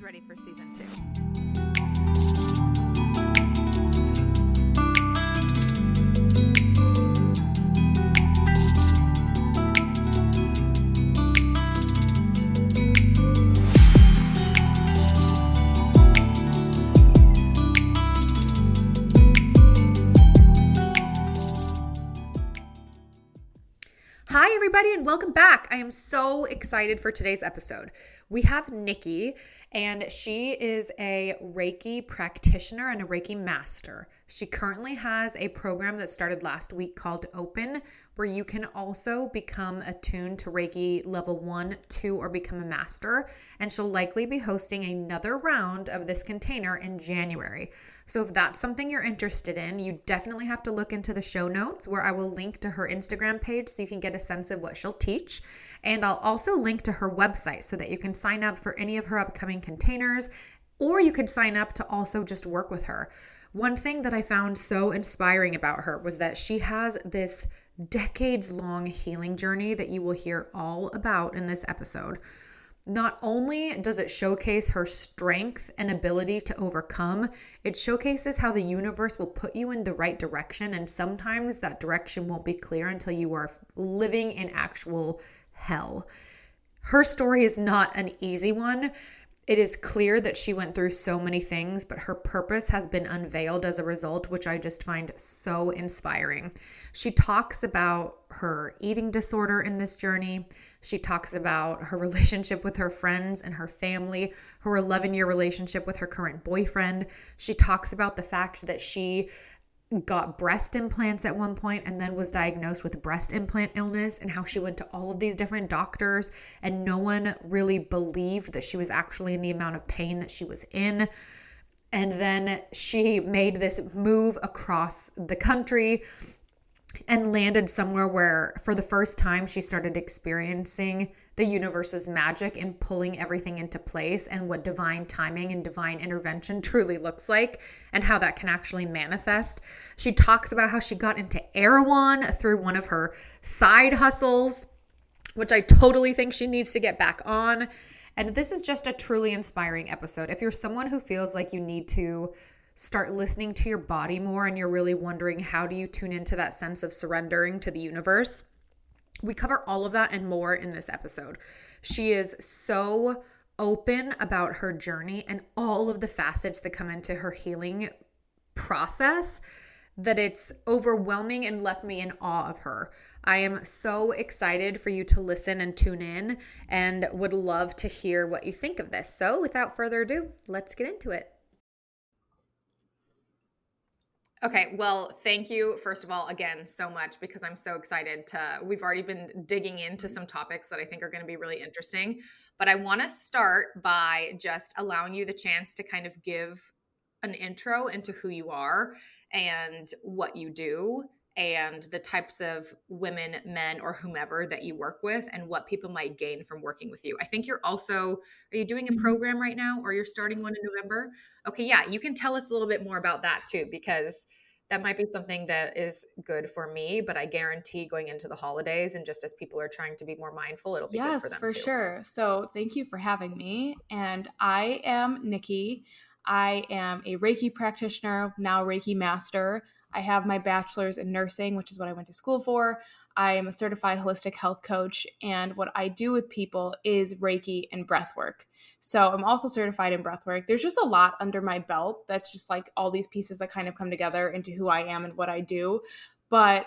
ready for season two. Hi, everybody, and welcome back. I am so excited for today's episode. We have Nikki, and she is a Reiki practitioner and a Reiki master. She currently has a program that started last week called Open, where you can also become attuned to Reiki level one, two, or become a master. And she'll likely be hosting another round of this container in January. So if that's something you're interested in, you definitely have to look into the show notes where I will link to her Instagram page so you can get a sense of what she'll teach. And I'll also link to her website so that you can sign up for any of her upcoming containers or you could sign up to also just work with her. One thing that I found so inspiring about her was that she has this decades long healing journey that you will hear all about in this episode. Not only does it showcase her strength and ability to overcome, it showcases how the universe will put you in the right direction. And sometimes that direction won't be clear until you are living in actual hell. Her story is not an easy one. It is clear that she went through so many things, but her purpose has been unveiled as a result, which I just find so inspiring. She talks about her eating disorder in this journey. She talks about her relationship with her friends and her family, her 11 year relationship with her current boyfriend. She talks about the fact that she got breast implants at one point and then was diagnosed with breast implant illness and how she went to all of these different doctors and no one really believed that she was actually in the amount of pain that she was in. And then she made this move across the country and landed somewhere where, for the first time, she started experiencing the universe's magic in pulling everything into place and what divine timing and divine intervention truly looks like and how that can actually manifest. She talks about how she got into Erewhon through one of her side hustles, which I totally think she needs to get back on. And this is just a truly inspiring episode. If you're someone who feels like you need to start listening to your body more and you're really wondering how do you tune into that sense of surrendering to the universe, we cover all of that and more in this episode. She is so open about her journey and all of the facets that come into her healing process that it's overwhelming and left me in awe of her. I am so excited for you to listen and tune in and would love to hear what you think of this. So, without further ado, let's get into it. Okay, well, thank you, first of all, again, so much because I'm so excited to. We've already been digging into mm-hmm. some topics that I think are going to be really interesting. But I want to start by just allowing you the chance to kind of give an intro into who you are and what you do and the types of women, men, or whomever that you work with and what people might gain from working with you. I think you're also, are you doing a mm-hmm. program right now or you're starting one in November? Okay, yeah, you can tell us a little bit more about that too, because that might be something that is good for me, but I guarantee going into the holidays and just as people are trying to be more mindful, it'll be yes, good for them for too. sure. So thank you for having me. And I am Nikki. I am a Reiki practitioner, now Reiki master. I have my bachelor's in nursing, which is what I went to school for. I am a certified holistic health coach, and what I do with people is Reiki and breath work. So I'm also certified in breath work. There's just a lot under my belt that's just like all these pieces that kind of come together into who I am and what I do. But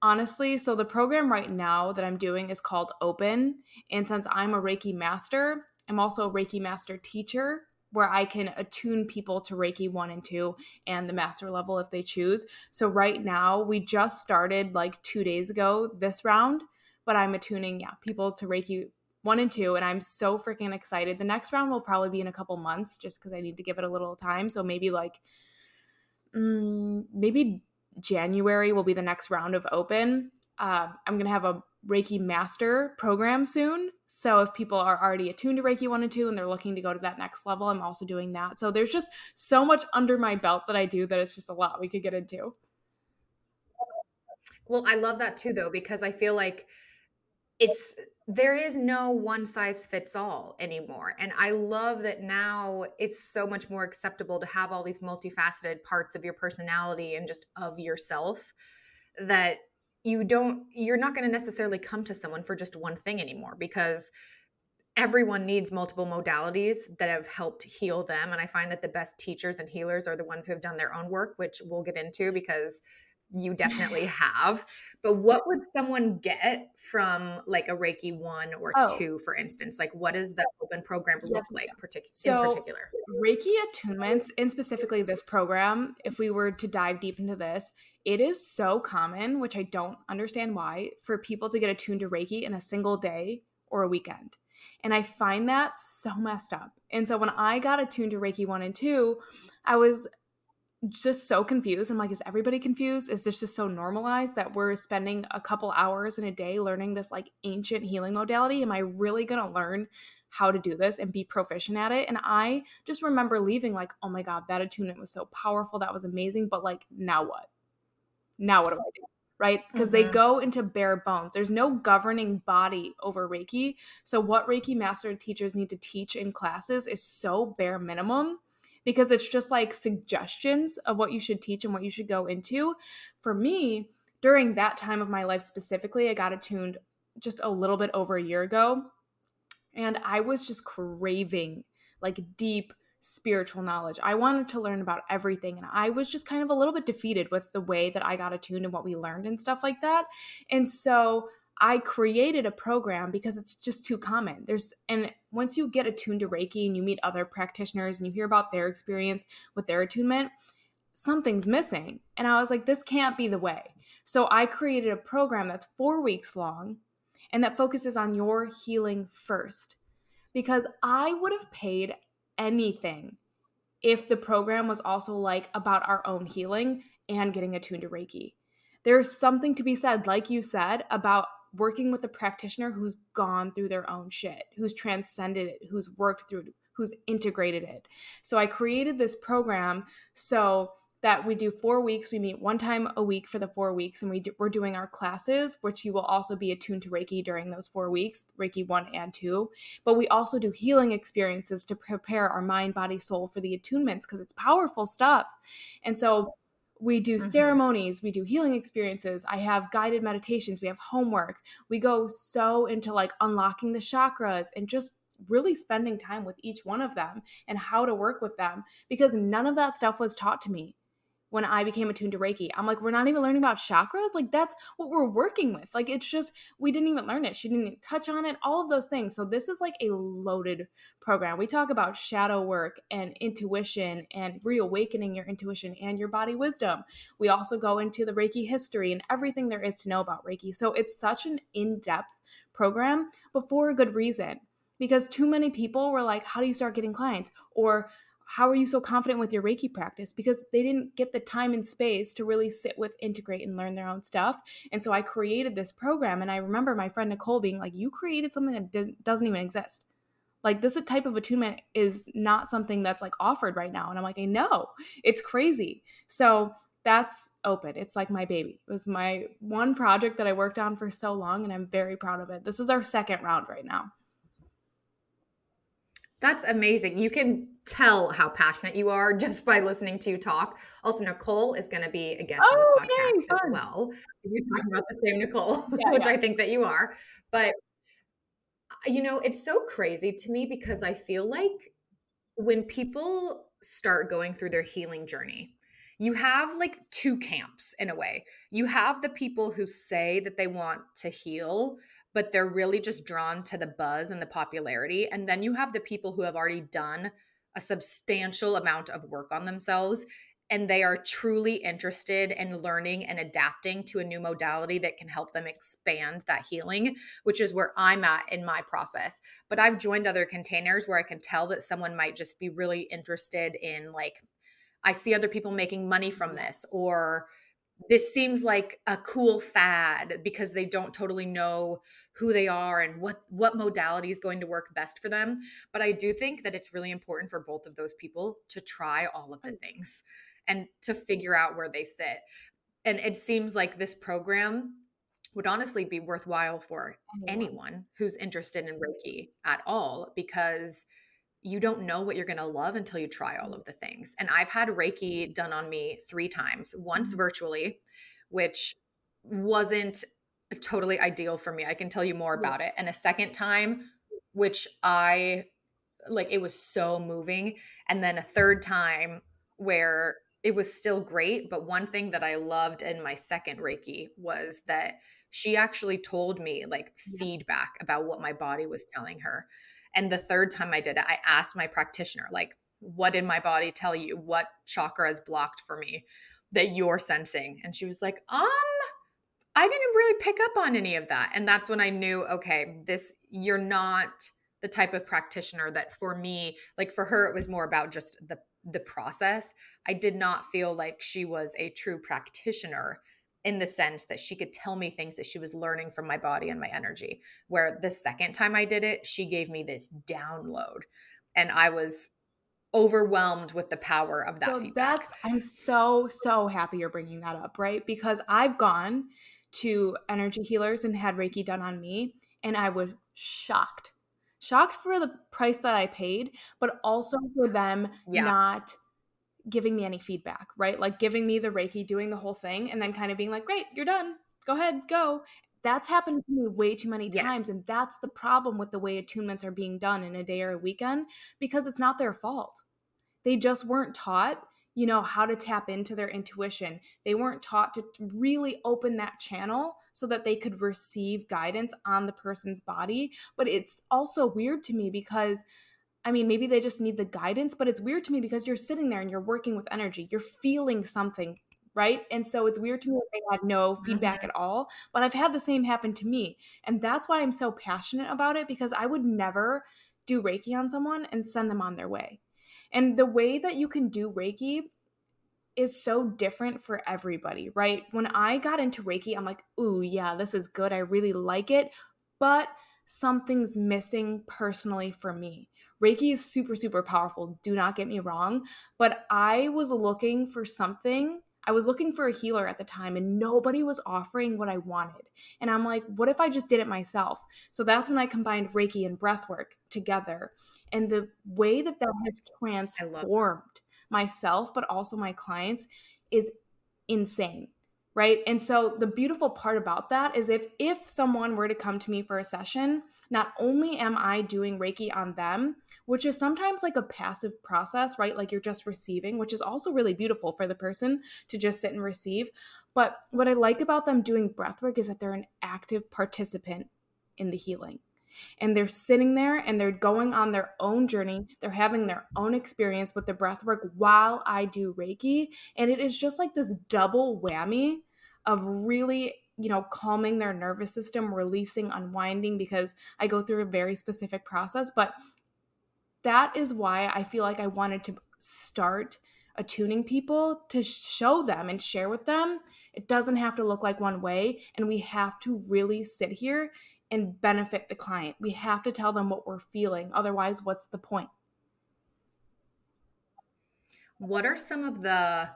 honestly, so the program right now that I'm doing is called Open. And since I'm a Reiki master, I'm also a Reiki master teacher where I can attune people to Reiki 1 and 2 and the master level if they choose. So right now, we just started like 2 days ago this round, but I'm attuning yeah, people to Reiki 1 and 2 and I'm so freaking excited. The next round will probably be in a couple months just cuz I need to give it a little time. So maybe like mm, maybe January will be the next round of open. Uh, I'm going to have a Reiki Master program soon. So if people are already attuned to Reiki 1 and 2 and they're looking to go to that next level, I'm also doing that. So there's just so much under my belt that I do that it's just a lot we could get into. Well, I love that too though because I feel like it's there is no one size fits all anymore. And I love that now it's so much more acceptable to have all these multifaceted parts of your personality and just of yourself that you don't, you're not going to necessarily come to someone for just one thing anymore because everyone needs multiple modalities that have helped heal them. And I find that the best teachers and healers are the ones who have done their own work, which we'll get into because you definitely have. But what would someone get from like a Reiki one or oh. two, for instance? Like, what does the open program look yes. like partic- so, in particular? Reiki attunements, and specifically this program, if we were to dive deep into this, it is so common, which I don't understand why, for people to get attuned to Reiki in a single day or a weekend. And I find that so messed up. And so when I got attuned to Reiki 1 and 2, I was just so confused. I'm like, is everybody confused? Is this just so normalized that we're spending a couple hours in a day learning this like ancient healing modality? Am I really going to learn how to do this and be proficient at it? And I just remember leaving like, oh my God, that attunement was so powerful. That was amazing. But like, now what? Now what do I do? Right? Because mm-hmm. they go into bare bones. There's no governing body over Reiki. So, what Reiki master teachers need to teach in classes is so bare minimum because it's just like suggestions of what you should teach and what you should go into. For me, during that time of my life specifically, I got attuned just a little bit over a year ago. And I was just craving like deep spiritual knowledge. I wanted to learn about everything. And I was just kind of a little bit defeated with the way that I got attuned and what we learned and stuff like that. And so I created a program because it's just too common. There's and once you get attuned to Reiki and you meet other practitioners and you hear about their experience with their attunement, something's missing. And I was like, this can't be the way. So I created a program that's four weeks long and that focuses on your healing first. Because I would have paid anything if the program was also like about our own healing and getting attuned to Reiki. There's something to be said, like you said, about working with a practitioner who's gone through their own shit, who's transcended it, who's worked through it, who's integrated it. So I created this program so that we do four weeks. We meet one time a week for the four weeks, and we do, we're doing our classes, which you will also be attuned to Reiki during those four weeks, Reiki one and two. But we also do healing experiences to prepare our mind, body, soul for the attunements because it's powerful stuff. And so we do mm-hmm. ceremonies we do healing experiences i have guided meditations we have homework we go so into like unlocking the chakras and just really spending time with each one of them and how to work with them because none of that stuff was taught to me when I became attuned to Reiki. I'm like, we're not even learning about chakras. Like, that's what we're working with. Like, it's just, we didn't even learn it. She didn't touch on it, all of those things. So, this is like a loaded program. We talk about shadow work and intuition and reawakening your intuition and your body wisdom. We also go into the Reiki history and everything there is to know about Reiki. So, it's such an in depth program, but for a good reason because too many people were like, How do you start getting clients? Or how are you so confident with your Reiki practice? Because they didn't get the time and space to really sit with, integrate, and learn their own stuff. And so I created this program. And I remember my friend Nicole being like, You created something that doesn't even exist. Like, this type of attunement is not something that's like offered right now. And I'm like, I know, it's crazy. So that's open. It's like my baby. It was my one project that I worked on for so long, and I'm very proud of it. This is our second round right now. That's amazing. You can tell how passionate you are just by listening to you talk. Also, Nicole is going to be a guest oh, on the oh, podcast yay, as well. You're talking about the same Nicole, yeah, which yeah. I think that you are. But, uh, you know, it's so crazy to me because I feel like when people start going through their healing journey, you have like two camps in a way. You have the people who say that they want to heal, but they're really just drawn to the buzz and the popularity. And then you have the people who have already done a substantial amount of work on themselves and they are truly interested in learning and adapting to a new modality that can help them expand that healing, which is where I'm at in my process. But I've joined other containers where I can tell that someone might just be really interested in, like, I see other people making money from this, or this seems like a cool fad because they don't totally know who they are and what what modality is going to work best for them. But i do think that it's really important for both of those people to try all of the mm. things and to figure out where they sit. And it seems like this program would honestly be worthwhile for anyone, anyone who's interested in mm. Reiki at all because you don't know what you're going to love until you try all mm. of the things. And I've had Reiki done on me three times, once virtually, which wasn't totally ideal for me. I can tell you more about it. And a second time, which I like, it was so moving. And then a third time where it was still great. But one thing that I loved in my second Reiki was that she actually told me like feedback about what my body was telling her. And the third time I did it, I asked my practitioner, like, what did my body tell you? What chakra is blocked for me that you're sensing? And she was like, um, I didn't really pick up on any of that. And that's when I knew, okay, this, you're not the type of practitioner that for me, like for her, it was more about just the, the process. I did not feel like she was a true practitioner in the sense that she could tell me things that she was learning from my body and my energy. Where the second time I did it, she gave me this download and I was overwhelmed with the power of that so feedback. That's I'm so so happy you're bringing that up, right? Because I've gone to energy healers and had Reiki done on me and I was shocked. Shocked for the price that I paid, but also for them yeah. not giving me any feedback, right? Like giving me the Reiki, doing the whole thing, and then kind of being like, great, you're done. Go ahead, go. That's happened to me way too many times. Yes. And that's the problem with the way attunements are being done in a day or a weekend because it's not their fault. They just weren't taught, you know, how to tap into their intuition. They weren't taught to really open that channel so that they could receive guidance on the person's body. But it's also weird to me because I mean, maybe they just need the guidance, but it's weird to me because you're sitting there and you're working with energy. You're feeling something, right? And so it's weird to me that they had no feedback mm-hmm. at all. But I've had the same happen to me. And that's why I'm so passionate about it because I would never do Reiki on someone and send them on their way. And the way that you can do Reiki is so different for everybody, right? When I got into Reiki, I'm like, ooh, yeah, this is good. I really like it. But something's missing personally for me. Reiki is super, super powerful. Do not get me wrong. But I was looking for something. I was looking for a healer at the time and nobody was offering what I wanted. And I'm like, what if I just did it myself? So that's when I combined Reiki and breathwork together. And the way that that has transformed myself, but also my clients, is insane right and so the beautiful part about that is if if someone were to come to me for a session not only am i doing reiki on them which is sometimes like a passive process right like you're just receiving which is also really beautiful for the person to just sit and receive but what i like about them doing breathwork is that they're an active participant in the healing and they're sitting there and they're going on their own journey. They're having their own experience with the breath work while I do Reiki. And it is just like this double whammy of really you know calming their nervous system releasing unwinding because i go through a very specific process but that is why i feel like i wanted to start attuning people to show them and share with them it doesn't have to look like one way and we have to really sit here and benefit the client. We have to tell them what we're feeling. Otherwise, what's the point? What are some of the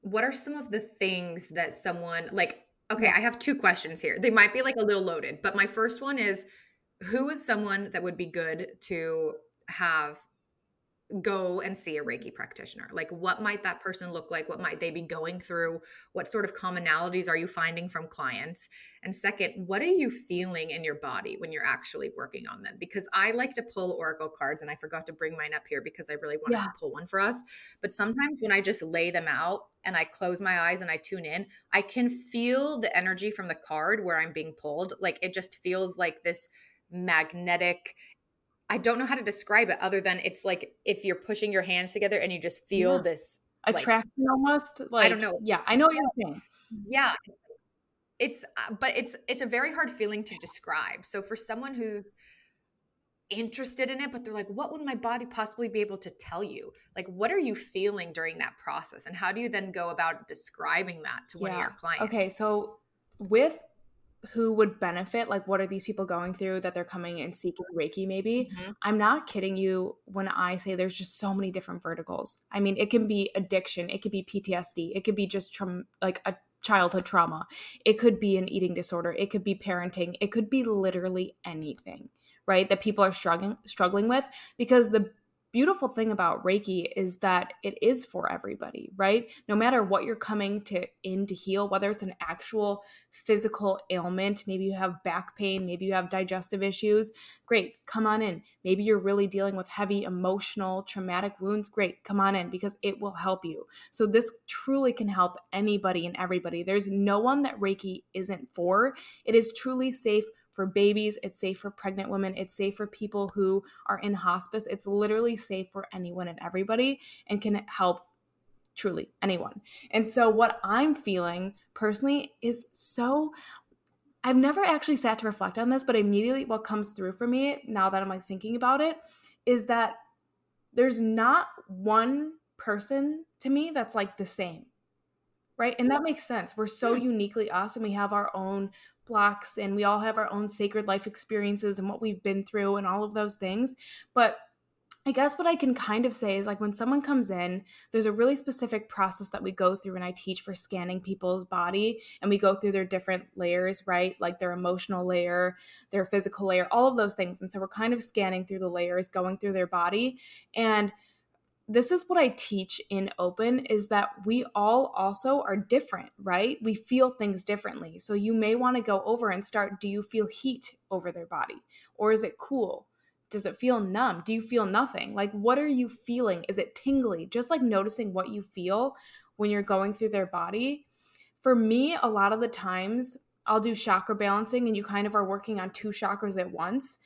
what are some of the things that someone like okay, I have two questions here. They might be like a little loaded, but my first one is who is someone that would be good to have go and see a Reiki practitioner? Like, what might that person look like? What might they be going through? What sort of commonalities are you finding from clients? And second, what are you feeling in your body when you're actually working on them? Because I like to pull oracle cards, and I forgot to bring mine up here because I really wanted yeah. to pull one for us. But sometimes when I just lay them out and I close my eyes and I tune in, I can feel the energy from the card where I'm being pulled. Like, it just feels like this magnetic I don't know how to describe it other than it's like if you're pushing your hands together and you just feel yeah. this attraction like, almost like I don't know. Yeah, I know what you're saying. Yeah. It's uh, but it's it's a very hard feeling to describe. So for someone who's interested in it but they're like what would my body possibly be able to tell you? Like what are you feeling during that process and how do you then go about describing that to one of your clients? Okay, so with who would benefit like what are these people going through that they're coming and seeking reiki maybe mm-hmm. i'm not kidding you when i say there's just so many different verticals i mean it can be addiction it could be ptsd it could be just tra- like a childhood trauma. It could be an eating disorder. It could be parenting. It could be literally anything, right? That people are struggling struggling with because the beautiful thing about Reiki is that it is for everybody, right? No matter what you're coming to in to heal, whether it's an actual physical ailment, maybe you have back pain, maybe you have digestive issues, great, come on in. Maybe you're really dealing with heavy emotional traumatic wounds, great, come on in because it will help you. So this truly can help anybody and everybody. There's no one that Reiki isn't for. It is truly safe for babies, it's safe for pregnant women, it's safe for people who are in hospice. It's literally safe for anyone and everybody and can help truly anyone. And so, what I'm feeling personally is so. I've never actually sat to reflect on this, but immediately what comes through for me now that I'm like thinking about it is that there's not one person to me that's like the same. Right. And that makes sense. We're so uniquely us and we have our own blocks and we all have our own sacred life experiences and what we've been through and all of those things. But I guess what I can kind of say is like when someone comes in, there's a really specific process that we go through and I teach for scanning people's body and we go through their different layers, right? Like their emotional layer, their physical layer, all of those things. And so we're kind of scanning through the layers, going through their body. And this is what I teach in open is that we all also are different, right? We feel things differently. So you may want to go over and start do you feel heat over their body or is it cool? Does it feel numb? Do you feel nothing? Like what are you feeling? Is it tingly? Just like noticing what you feel when you're going through their body. For me, a lot of the times I'll do chakra balancing and you kind of are working on two chakras at once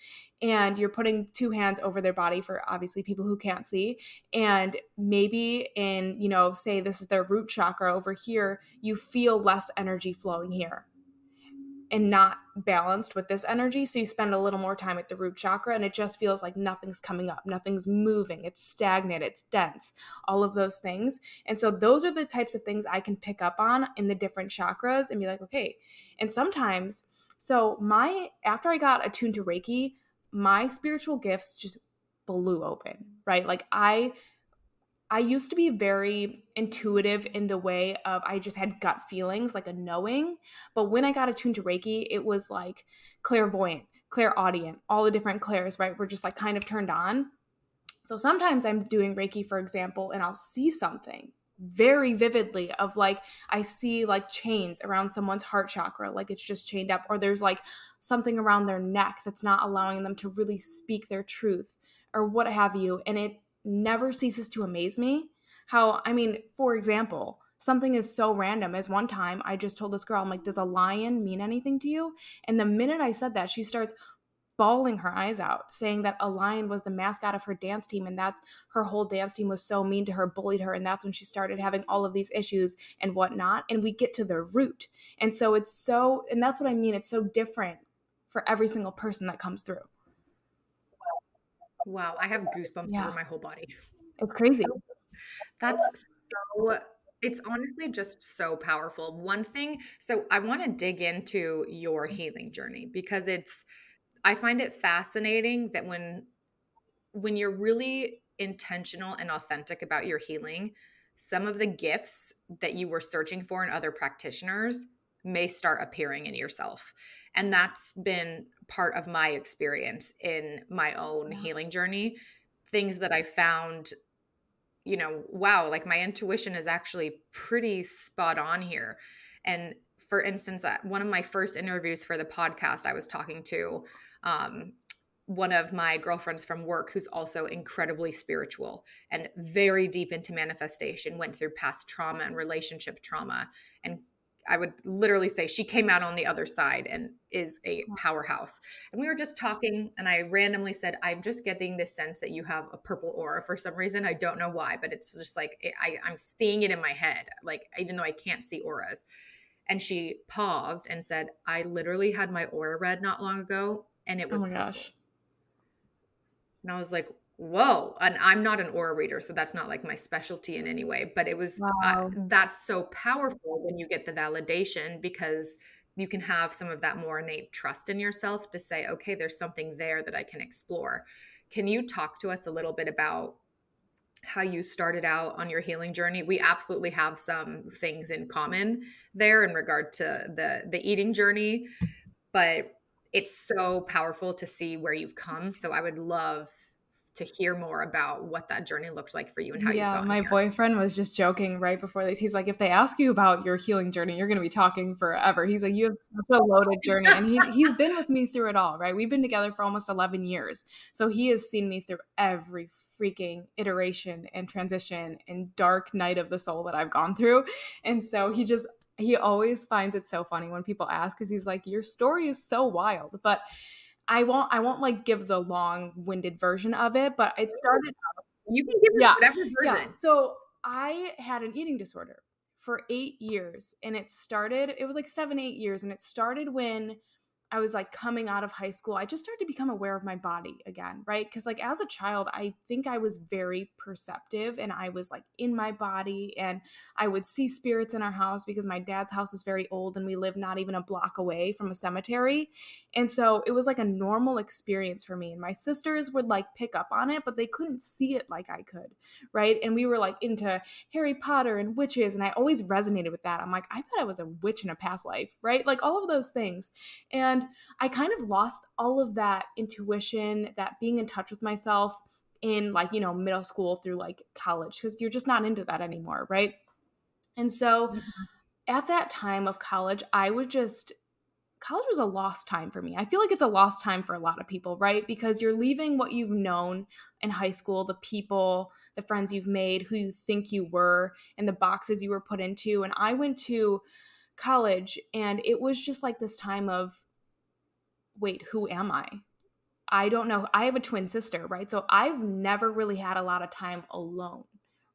and you're putting two hands over their body for obviously people who can't see. And maybe in you know say this is their root chakra over here you feel less energy flowing here and not balanced with this energy so you spend a little more time at the root chakra and it just feels like nothing's coming up nothing's moving it's stagnant it's dense all of those things and so those are the types of things i can pick up on in the different chakras and be like okay and sometimes so my after i got attuned to reiki my spiritual gifts just blew open, right? Like I I used to be very intuitive in the way of I just had gut feelings, like a knowing. But when I got attuned to Reiki, it was like clairvoyant, clairaudient, all the different clairs, right? Were just like kind of turned on. So sometimes I'm doing Reiki, for example, and I'll see something very vividly of like I see like chains around someone's heart chakra, like it's just chained up, or there's like something around their neck that's not allowing them to really speak their truth or what have you. And it never ceases to amaze me how, I mean, for example, something is so random as one time I just told this girl, I'm like, does a lion mean anything to you? And the minute I said that, she starts bawling her eyes out, saying that a lion was the mascot of her dance team and that her whole dance team was so mean to her, bullied her. And that's when she started having all of these issues and whatnot. And we get to the root. And so it's so, and that's what I mean. It's so different for every single person that comes through. Wow. I have goosebumps yeah. over my whole body. It's crazy. That's so it's honestly just so powerful. One thing, so I want to dig into your mm. healing journey because it's I find it fascinating that when when you're really intentional and authentic about your healing, some of the gifts that you were searching for in other practitioners may start appearing in yourself. And that's been part of my experience in my own yeah. healing journey. Things that I found, you know, wow, like my intuition is actually pretty spot on here. And for instance, uh, one of my first interviews for the podcast, I was talking to um, one of my girlfriends from work who's also incredibly spiritual and very deep into manifestation went through past trauma and relationship trauma and i would literally say she came out on the other side and is a powerhouse. And we were just talking and i randomly said i'm just getting this sense that you have a purple aura for some reason. I don't know why but it's just like I, i'm seeing it in my head like even though i can't see auras. And she paused and said i literally had my aura read not long ago and it oh was oh my gosh. and i was like whoa and i'm not an aura reader so that's not like my specialty in any way but it was uh, wow. uh, that's so powerful when you get the validation because you can have some of that more innate trust in yourself to say okay there's something there that i can explore can you talk to us a little bit about how you started out on your healing journey. We absolutely have some things in common there in regard to the the eating journey, but it's so powerful to see where you've come. So I would love to hear more about what that journey looked like for you and how yeah, you Yeah, my here. boyfriend was just joking right before this. He's like, if they ask you about your healing journey, you're going to be talking forever. He's like, you have such a loaded journey, and he he's been with me through it all. Right, we've been together for almost 11 years, so he has seen me through every freaking iteration and transition and dark night of the soul that I've gone through. And so he just he always finds it so funny when people ask because he's like, Your story is so wild. But I won't I won't like give the long-winded version of it, but it started You can give yeah, whatever version. Yeah. So I had an eating disorder for eight years and it started, it was like seven, eight years, and it started when I was like coming out of high school, I just started to become aware of my body again, right? Because, like, as a child, I think I was very perceptive and I was like in my body and I would see spirits in our house because my dad's house is very old and we live not even a block away from a cemetery. And so it was like a normal experience for me. And my sisters would like pick up on it, but they couldn't see it like I could, right? And we were like into Harry Potter and witches. And I always resonated with that. I'm like, I bet I was a witch in a past life, right? Like all of those things. And I kind of lost all of that intuition, that being in touch with myself in like, you know, middle school through like college, because you're just not into that anymore, right? And so mm-hmm. at that time of college, I would just college was a lost time for me. I feel like it's a lost time for a lot of people, right? Because you're leaving what you've known in high school, the people, the friends you've made, who you think you were, and the boxes you were put into. And I went to college and it was just like this time of wait, who am I? I don't know. I have a twin sister, right? So I've never really had a lot of time alone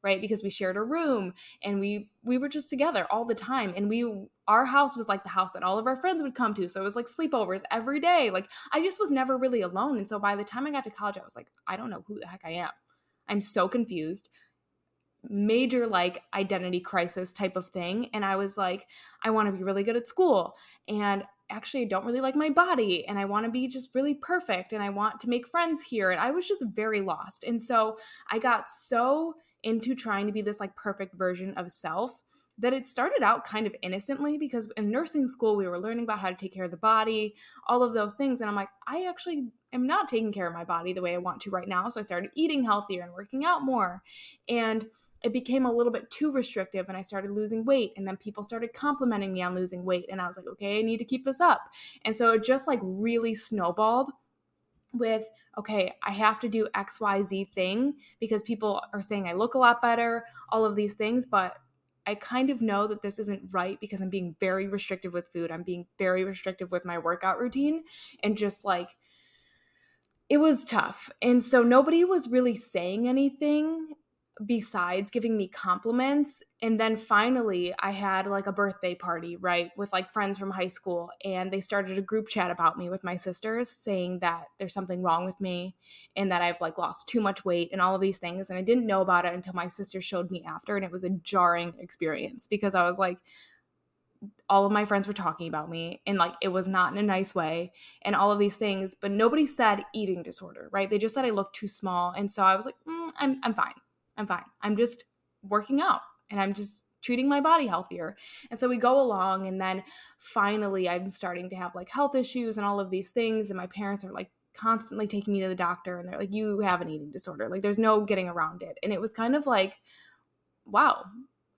right because we shared a room and we we were just together all the time and we our house was like the house that all of our friends would come to so it was like sleepovers every day. Like i just was never really alone and so by the time i got to college i was like i don't know who the heck i am. I'm so confused. Major like identity crisis type of thing and i was like i want to be really good at school and actually I don't really like my body and I want to be just really perfect and I want to make friends here and I was just very lost. And so I got so into trying to be this like perfect version of self that it started out kind of innocently because in nursing school we were learning about how to take care of the body, all of those things and I'm like I actually am not taking care of my body the way I want to right now. So I started eating healthier and working out more. And it became a little bit too restrictive and I started losing weight and then people started complimenting me on losing weight and I was like, "Okay, I need to keep this up." And so it just like really snowballed with okay i have to do xyz thing because people are saying i look a lot better all of these things but i kind of know that this isn't right because i'm being very restrictive with food. I'm being very restrictive with my workout routine and just like it was tough. And so nobody was really saying anything besides giving me compliments and then finally i had like a birthday party right with like friends from high school and they started a group chat about me with my sisters saying that there's something wrong with me and that i've like lost too much weight and all of these things and i didn't know about it until my sister showed me after and it was a jarring experience because i was like all of my friends were talking about me and like it was not in a nice way and all of these things but nobody said eating disorder right? They just said i looked too small and so i was like mm, I'm, I'm fine I'm fine. I'm just working out and I'm just treating my body healthier. And so we go along and then finally I'm starting to have like health issues and all of these things and my parents are like constantly taking me to the doctor and they're like you have an eating disorder. Like there's no getting around it. And it was kind of like wow.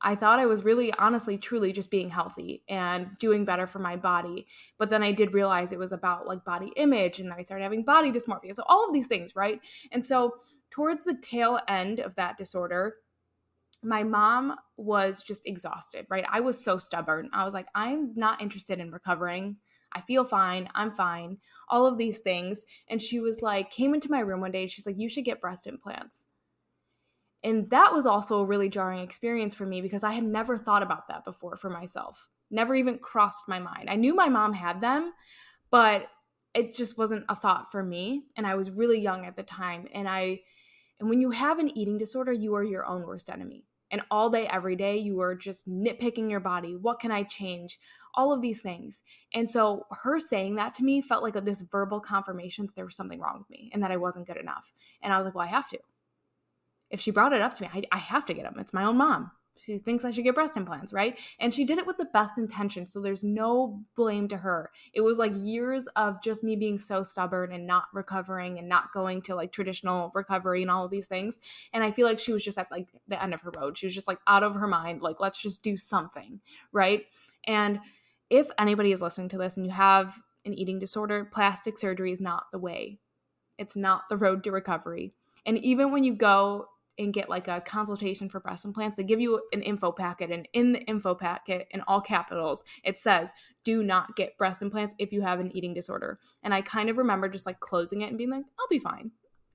I thought I was really honestly truly just being healthy and doing better for my body. But then I did realize it was about like body image and then I started having body dysmorphia. So all of these things, right? And so towards the tail end of that disorder, my mom was just exhausted, right? I was so stubborn. I was like, I'm not interested in recovering. I feel fine. I'm fine. All of these things. And she was like, came into my room one day. She's like, you should get breast implants. And that was also a really jarring experience for me because I had never thought about that before for myself. Never even crossed my mind. I knew my mom had them, but it just wasn't a thought for me. And I was really young at the time. And I, and when you have an eating disorder, you are your own worst enemy. And all day, every day, you are just nitpicking your body. What can I change? All of these things. And so, her saying that to me felt like a, this verbal confirmation that there was something wrong with me and that I wasn't good enough. And I was like, well, I have to. If she brought it up to me, I, I have to get them. It's my own mom. She thinks I should get breast implants, right? And she did it with the best intention. So there's no blame to her. It was like years of just me being so stubborn and not recovering and not going to like traditional recovery and all of these things. And I feel like she was just at like the end of her road. She was just like out of her mind. Like, let's just do something, right? And if anybody is listening to this and you have an eating disorder, plastic surgery is not the way. It's not the road to recovery. And even when you go and get like a consultation for breast implants, they give you an info packet. And in the info packet, in all capitals, it says, do not get breast implants if you have an eating disorder. And I kind of remember just like closing it and being like, I'll be fine.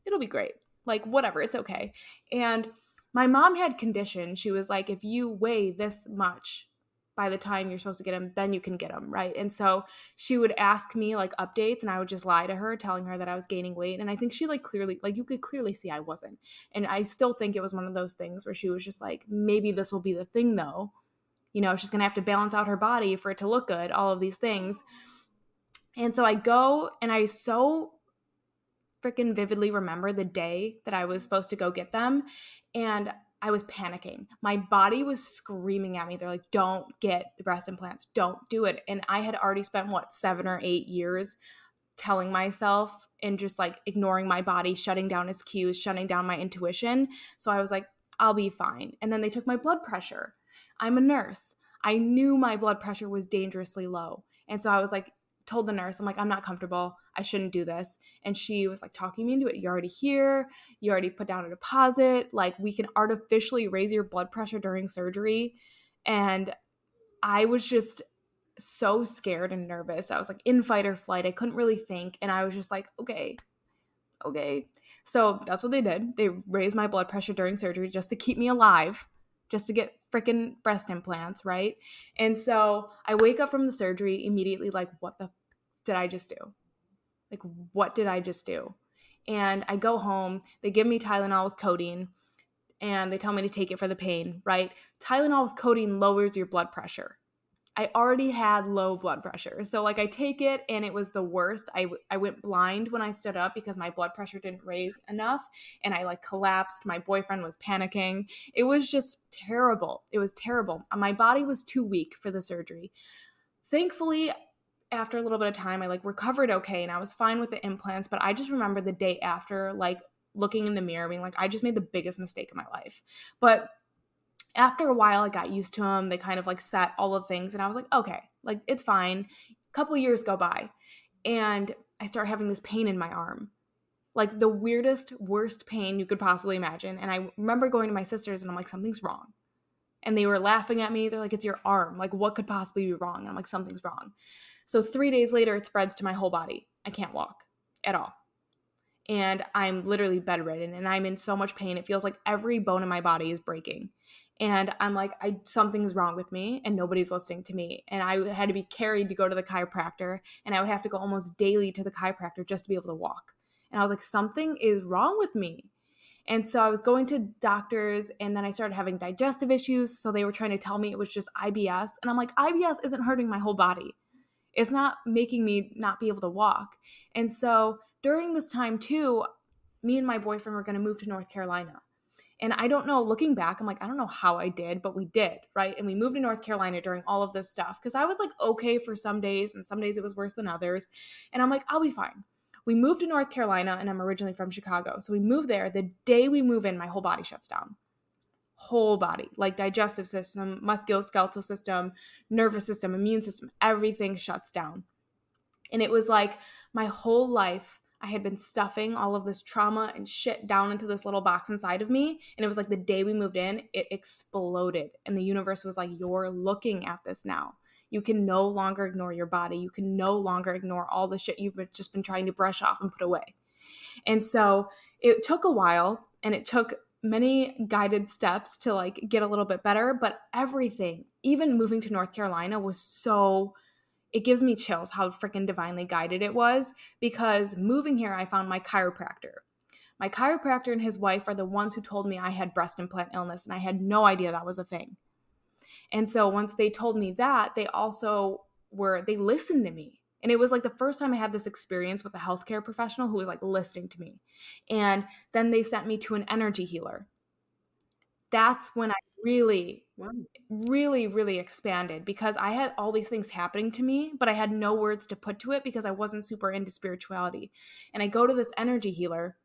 It'll be great. Like, whatever, it's okay. And my mom had conditions. She was like, if you weigh this much, by the time you're supposed to get them, then you can get them, right? And so she would ask me like updates and I would just lie to her, telling her that I was gaining weight. And I think she like clearly, like you could clearly see I wasn't. And I still think it was one of those things where she was just like, maybe this will be the thing though. You know, she's gonna have to balance out her body for it to look good, all of these things. And so I go and I so freaking vividly remember the day that I was supposed to go get them. And I was panicking. My body was screaming at me. They're like, don't get the breast implants, don't do it. And I had already spent what, seven or eight years telling myself and just like ignoring my body, shutting down its cues, shutting down my intuition. So I was like, I'll be fine. And then they took my blood pressure. I'm a nurse. I knew my blood pressure was dangerously low. And so I was like, told the nurse, I'm like, I'm not comfortable. I shouldn't do this. And she was like talking me into it. You're already here. You already put down a deposit. Like, we can artificially raise your blood pressure during surgery. And I was just so scared and nervous. I was like in fight or flight. I couldn't really think. And I was just like, okay, okay. So that's what they did. They raised my blood pressure during surgery just to keep me alive, just to get freaking breast implants, right? And so I wake up from the surgery immediately, like, what the did I just do? Like, what did I just do? And I go home, they give me Tylenol with codeine, and they tell me to take it for the pain, right? Tylenol with codeine lowers your blood pressure. I already had low blood pressure. So like I take it and it was the worst. I, went blind when I stood up because my blood pressure didn't raise enough and I like collapsed. My boyfriend was panicking. It was just terrible. It was terrible. My body was too weak for the surgery. Thankfully, after a little bit of time, I like recovered okay and I was fine with the implants, but I just remember the day after like looking in the mirror being like I just made the biggest mistake of my life. But after a while I got used to them. They kind of like set all the things and I was like, okay, like it's fine. A couple years go by and I start having this pain in my arm. Like the weirdest, worst pain you could possibly imagine. And I remember going to my sisters and I'm like, something's wrong. And they were laughing at me. They're like, it's your arm. Like, what could possibly be wrong? And I'm like, something's wrong. So three days later, it spreads to my whole body. I can't walk at all. And I'm literally bedridden and I'm in so much pain. It feels like every bone in my body is breaking and i'm like i something's wrong with me and nobody's listening to me. And i had to be carried to go to the chiropractor and i would have to go almost daily to the chiropractor just to be able to walk. And i was like something is wrong with me. And so i was going to doctors and then i started having digestive issues. So they were trying to tell me it was just ibs and i'm like ibs isn't hurting my whole body. It's not making me not be able to walk. And so during this time too me and my boyfriend were going to move to north carolina and I don't know, looking back, I'm like, I don't know how I did, but we did, right? And we moved to North Carolina during all of this stuff because I was like, okay for some days, and some days it was worse than others. And I'm like, I'll be fine. We moved to North Carolina, and I'm originally from Chicago. So we moved there. The day we move in, my whole body shuts down. Whole body, like digestive system, musculoskeletal system, nervous system, immune system, everything shuts down. And it was like my whole life I had been stuffing all of this trauma and shit down into this little box inside of me. And it was like the day we moved in, it exploded. And the universe was like, You're looking at this now. You can no longer ignore your body. You can no longer ignore all the shit you've just been trying to brush off and put away. And so it took a while and it took many guided steps to like get a little bit better. But everything, even moving to North Carolina, was so it gives me chills how freaking divinely guided it was because moving here, I found my chiropractor. My chiropractor and his wife are the ones who told me I had breast implant illness, and I had no idea that was a thing. And so once they told me that, they also were, they listened to me. And it was like the first time I had this experience with a healthcare professional who was like listening to me. And then they sent me to an energy healer. that's when I really, wow. really, really expanded because I had all these things happening to me, but I had no words to put to it because I wasn't super into spirituality. And I go to this energy healer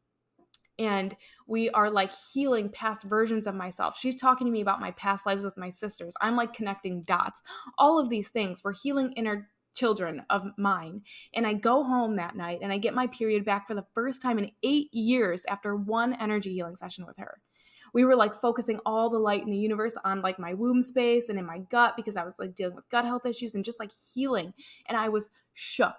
and we are like healing past versions of myself. She's talking to me about my past lives with my sisters. I'm like connecting dots. All of these things. We're healing inner children of mine. And I go home that night and I get my period back for the first time in eight years after one energy healing session with her we were like focusing all the light in the universe on like my womb space and in my gut because I was like dealing with gut health issues and just like healing. And I was shook.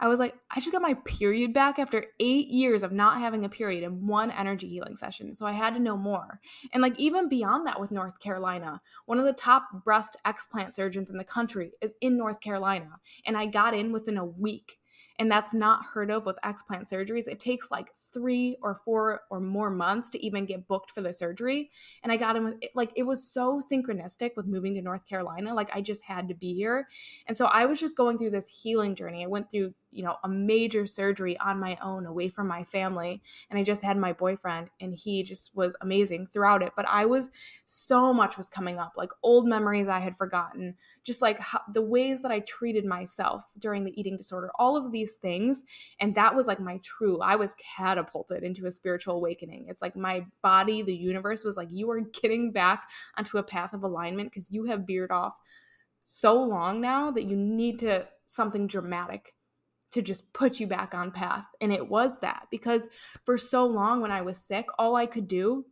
I was like, I just got my period back after eight years of not having a period in one energy healing session. So I had to know more. And like, even beyond that, with North Carolina, one of the top breast explant surgeons in the country is in North Carolina. And I got in within a week and that's not heard of with explant surgeries. It takes like three or four or more months to even get booked for the surgery. And I got him like it was so synchronistic with moving to North Carolina. Like I just had to be here. And so I was just going through this healing journey. I went through you know, a major surgery on my own away from my family. And I just had my boyfriend and he just was amazing throughout it. But I was so much was coming up, like old memories I had forgotten, just like how, the ways that I treated myself during the eating disorder, all of these things. And that was like my true, I was catapulted into a spiritual awakening. It's like my body, the universe was like, you are getting back onto a path of alignment because you have veered off so long now that you need to something dramatic to just put you back on path. And it was that because for so long when I was sick, all I could do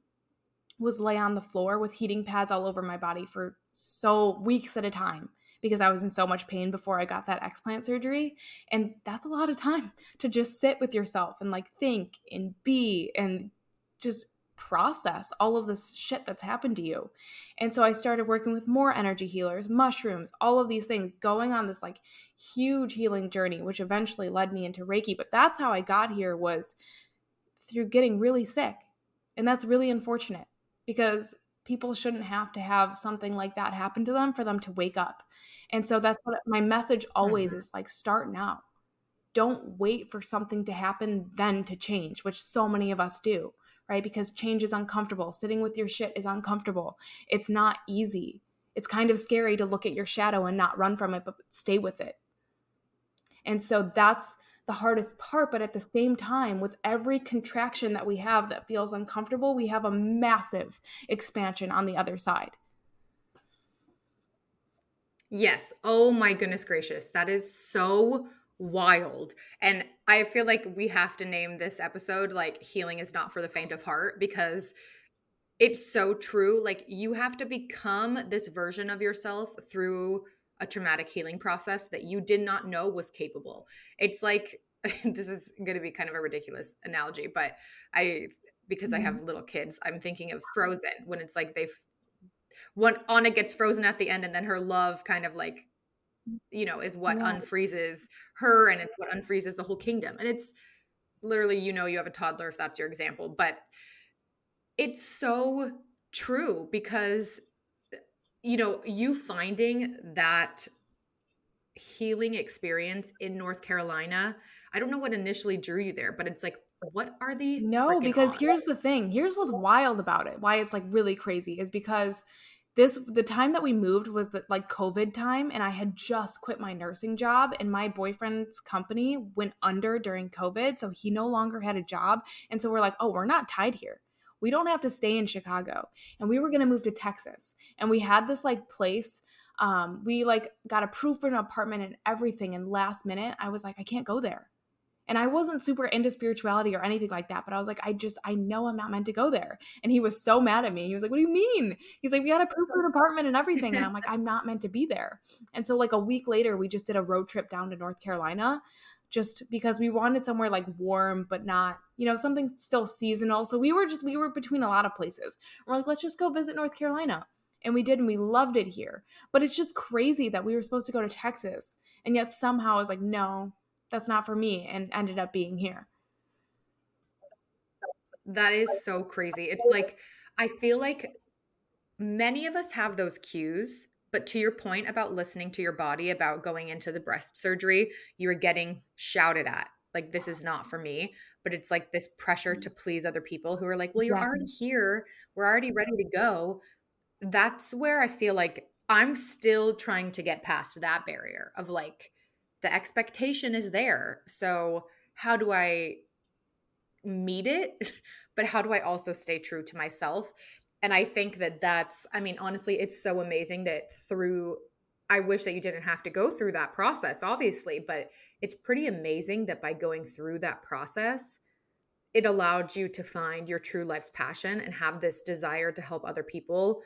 was lay on the floor with heating pads all over my body for so weeks at a time because I was in so much pain before I got that explant surgery. And that's a lot of time to just sit with yourself and like think and be and just process all of this shit that's happened to you. And so I started working with more energy healers, mushrooms, all of these things, going on this like huge healing journey, which eventually led me into Reiki. But that's how I got here was through getting really sick. And that's really unfortunate because people shouldn't have to have something like that happen to them for them to wake up. And so that's what my message always mm-hmm. is like start now. Don't wait for something to happen then to change, which so many of us do right? Because change is uncomfortable. Sitting with your shit is uncomfortable. It's not easy. It's kind of scary to look at your shadow and not run from it, but stay with it. And so that's the hardest part. But at the same time, with every contraction that we have that feels uncomfortable, we have a massive expansion on the other side. Yes. Oh my goodness gracious. That is so wild. And I feel like we have to name this episode like healing is not for the faint of heart because it's so true. Like you have to become this version of yourself through a traumatic healing process that you did not know was capable. It's like this is going to be kind of a ridiculous analogy, but I because I have mm-hmm. little kids, I'm thinking of Frozen when it's like they've when Anna gets frozen at the end and then her love kind of like you know, is what yeah. unfreezes her and it's what unfreezes the whole kingdom. And it's literally, you know, you have a toddler if that's your example, but it's so true because, eh, you know, you finding that healing experience in North Carolina, I don't know what initially drew you there, but it's like, what are the no because odds? here's the thing here's what's wild about it why it's like really crazy is because this the time that we moved was the like covid time and i had just quit my nursing job and my boyfriend's company went under during covid so he no longer had a job and so we're like oh we're not tied here. We don't have to stay in chicago. And we were going to move to texas and we had this like place um, we like got approved for an apartment and everything and last minute i was like i can't go there and I wasn't super into spirituality or anything like that, but I was like, I just, I know I'm not meant to go there. And he was so mad at me. He was like, What do you mean? He's like, We got a proof an apartment and everything. And I'm like, I'm not meant to be there. And so, like, a week later, we just did a road trip down to North Carolina just because we wanted somewhere like warm, but not, you know, something still seasonal. So we were just, we were between a lot of places. We're like, Let's just go visit North Carolina. And we did, and we loved it here. But it's just crazy that we were supposed to go to Texas. And yet somehow I was like, No, that's not for me and ended up being here that is so crazy it's like i feel like many of us have those cues but to your point about listening to your body about going into the breast surgery you were getting shouted at like this is not for me but it's like this pressure to please other people who are like, well, you're already here. We're already ready to go. That's where I feel like I'm still trying to get past that barrier of like, the expectation is there. So, how do I meet it? But how do I also stay true to myself? And I think that that's, I mean, honestly, it's so amazing that through, I wish that you didn't have to go through that process, obviously, but it's pretty amazing that by going through that process, it allowed you to find your true life's passion and have this desire to help other people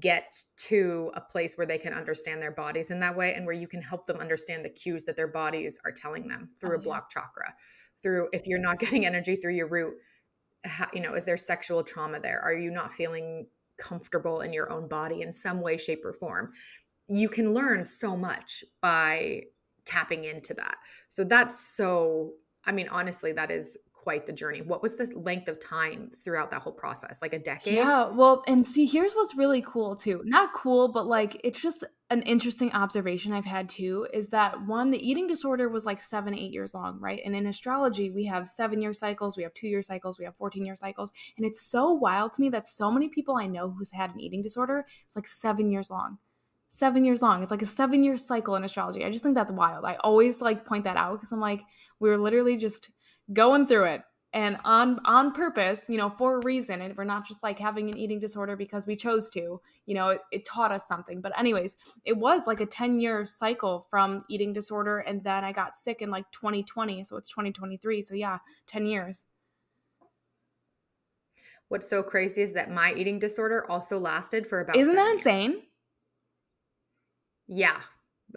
get to a place where they can understand their bodies in that way and where you can help them understand the cues that their bodies are telling them through oh, a block chakra through if you're not getting energy through your root how, you know is there sexual trauma there? Are you not feeling comfortable in your own body in some way shape or form? You can learn so much by tapping into that. So that's so i mean honestly that is quite the journey. What was the length of time throughout that whole process? Like a decade? Yeah. Well, and see, here's what's really cool too. Not cool, but like it's just an interesting observation I've had too is that one, the eating disorder was like seven, eight years long, right? And in astrology, we have seven year cycles, we have two year cycles, we have 14 year cycles. And it's so wild to me that so many people I know who's had an eating disorder, it's like seven years long seven years long. It's like a seven year cycle in astrology. I just think that's wild. I always like point that out because I'm like, we are literally just going through it. And on on purpose you know for a reason. And we're not just like having an eating disorder because we chose to. You know it, it taught us something. But anyways it was like a 10 year cycle from eating disorder. And then i got sick in like 2020 so it's 2023 so yeah 10 years. What's so crazy is that my eating disorder also lasted for about isn't that insane years. yeah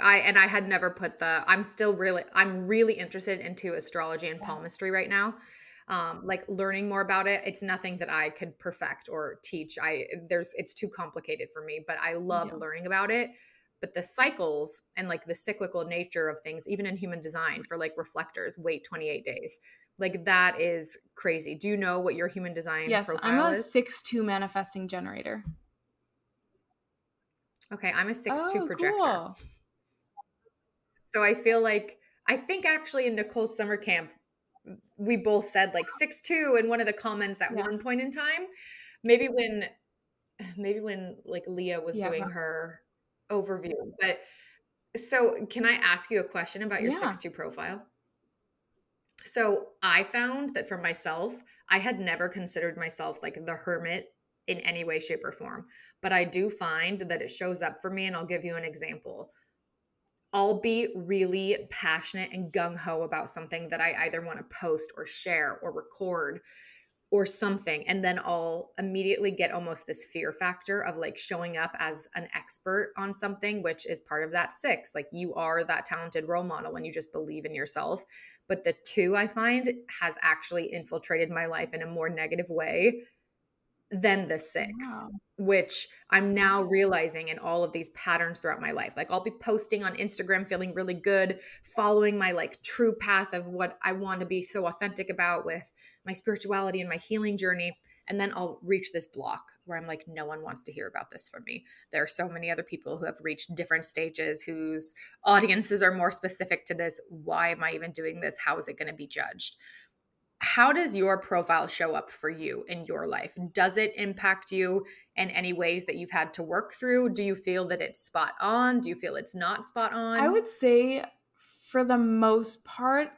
I and I had never put the I'm still really I'm really interested into astrology and palmistry right now. Um, like learning more about it. It's nothing that I could perfect or teach. I there's it's too complicated for me, but I love yeah. learning about it. But the cycles and like the cyclical nature of things, even in human design for like reflectors, wait 28 days. Like that is crazy. Do you know what your human design yes, I'm a is? six two manifesting generator. Okay, I'm a six oh, two projector. Cool. So I feel like I think actually in Nicole's summer camp, we both said like six two in one of the comments at yeah. one point in time. Maybe when maybe when like Leah was yeah. doing her overview. But so can I ask you a question about your six two profile? So I found that for myself, I had never considered myself like the hermit in any way, shape, or form. But I do find that it shows up for me, and I'll give you an example. I'll be really passionate and gung ho about something that I either want to post or share or record or something. And then I'll immediately get almost this fear factor of like showing up as an expert on something, which is part of that six. Like you are that talented role model when you just believe in yourself. But the two I find has actually infiltrated my life in a more negative way than the six, wow. which I'm now realizing in all of these patterns throughout my life. Like I'll be posting on Instagram feeling really good, following my like true path of what I want to be so authentic about with my spirituality and my healing journey. And then I'll reach this block where I'm like, no one wants to hear about this from me. There are so many other people who have reached different stages whose audiences are more specific to this. Why am I even doing this? How is it going to be judged? How does your profile show up for you in your life? Does it impact you in any ways that you've had to work through? Do you feel that it's spot on? Do you feel it's not spot on? I would say for the most part,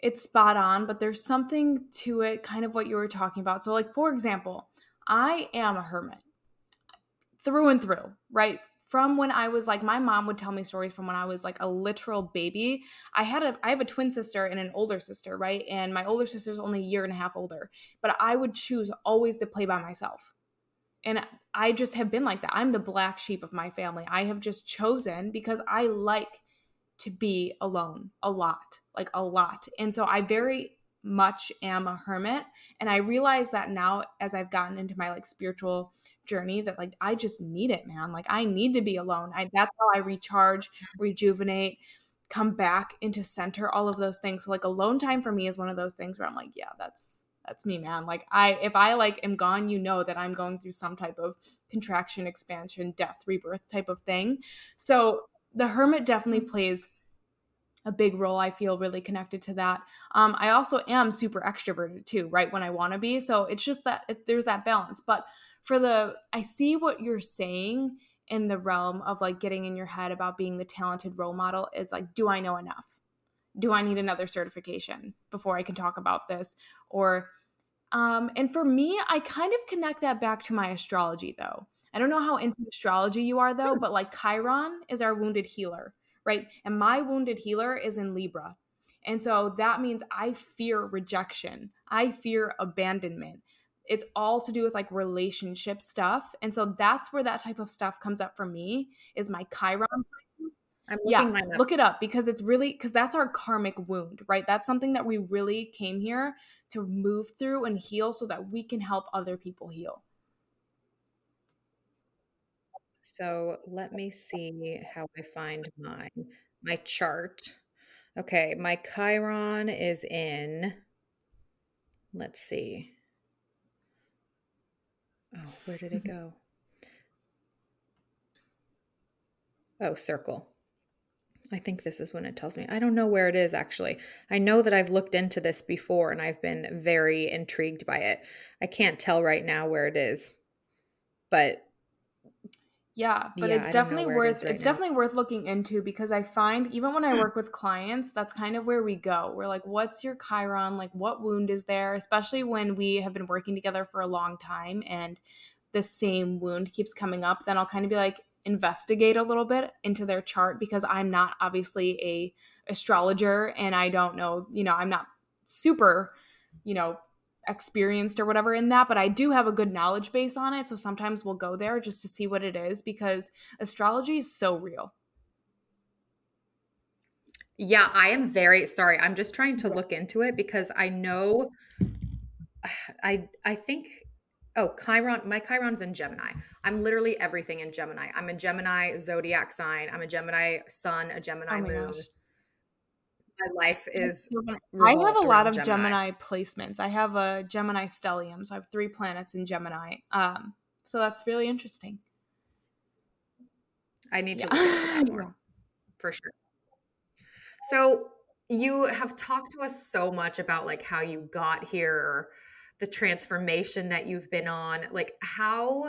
it's spot on, but there's something to it, kind of what you were talking about. So, like, for example, I am a hermit through and through, right? From when I was like my mom would tell me stories from when I was like a literal baby. I had a I have a twin sister and an older sister, right? And my older sister's only a year and a half older. But I would choose always to play by myself. And I just have been like that. I'm the black sheep of my family. I have just chosen because I like to be alone a lot, like a lot. And so I very much am a hermit and I realize that now as I've gotten into my like spiritual journey that like I just need it, man. Like I need to be alone. I that's how I recharge, rejuvenate, come back into center, all of those things. So like alone time for me is one of those things where I'm like, yeah, that's that's me, man. Like I if I like am gone, you know that I'm going through some type of contraction, expansion, death, rebirth type of thing. So the hermit definitely plays a big role. I feel really connected to that. Um, I also am super extroverted too, right? When I want to be. So it's just that it, there's that balance. But for the, I see what you're saying in the realm of like getting in your head about being the talented role model is like, do I know enough? Do I need another certification before I can talk about this? Or, um, and for me, I kind of connect that back to my astrology though. I don't know how into astrology you are though, but like Chiron is our wounded healer, right? And my wounded healer is in Libra. And so that means I fear rejection. I fear abandonment. It's all to do with like relationship stuff. And so that's where that type of stuff comes up for me is my Chiron. I'm yeah, look it up because it's really because that's our karmic wound, right? That's something that we really came here to move through and heal so that we can help other people heal. So let me see how I find my my chart. Okay, my Chiron is in. Let's see. Oh, where did it mm-hmm. go? Oh, circle. I think this is when it tells me. I don't know where it is actually. I know that I've looked into this before and I've been very intrigued by it. I can't tell right now where it is. But yeah, but yeah, it's definitely worth it right it's now. definitely worth looking into because I find even when I work with clients, that's kind of where we go. We're like, what's your Chiron? Like what wound is there? Especially when we have been working together for a long time and the same wound keeps coming up, then I'll kind of be like investigate a little bit into their chart because I'm not obviously a astrologer and I don't know, you know, I'm not super, you know, experienced or whatever in that, but I do have a good knowledge base on it. So sometimes we'll go there just to see what it is because astrology is so real. Yeah, I am very sorry. I'm just trying to look into it because I know I I think oh Chiron my Chiron's in Gemini. I'm literally everything in Gemini. I'm a Gemini zodiac sign. I'm a Gemini sun, a Gemini oh moon. Gosh my life is. I have a lot of Gemini. Gemini. placements. I have a Gemini stellium, so I have three planets in Gemini. Um, so that's really interesting. I need to yeah. into that more for sure. So you have talked to us so much about like how you got here, the transformation that you've been on, like how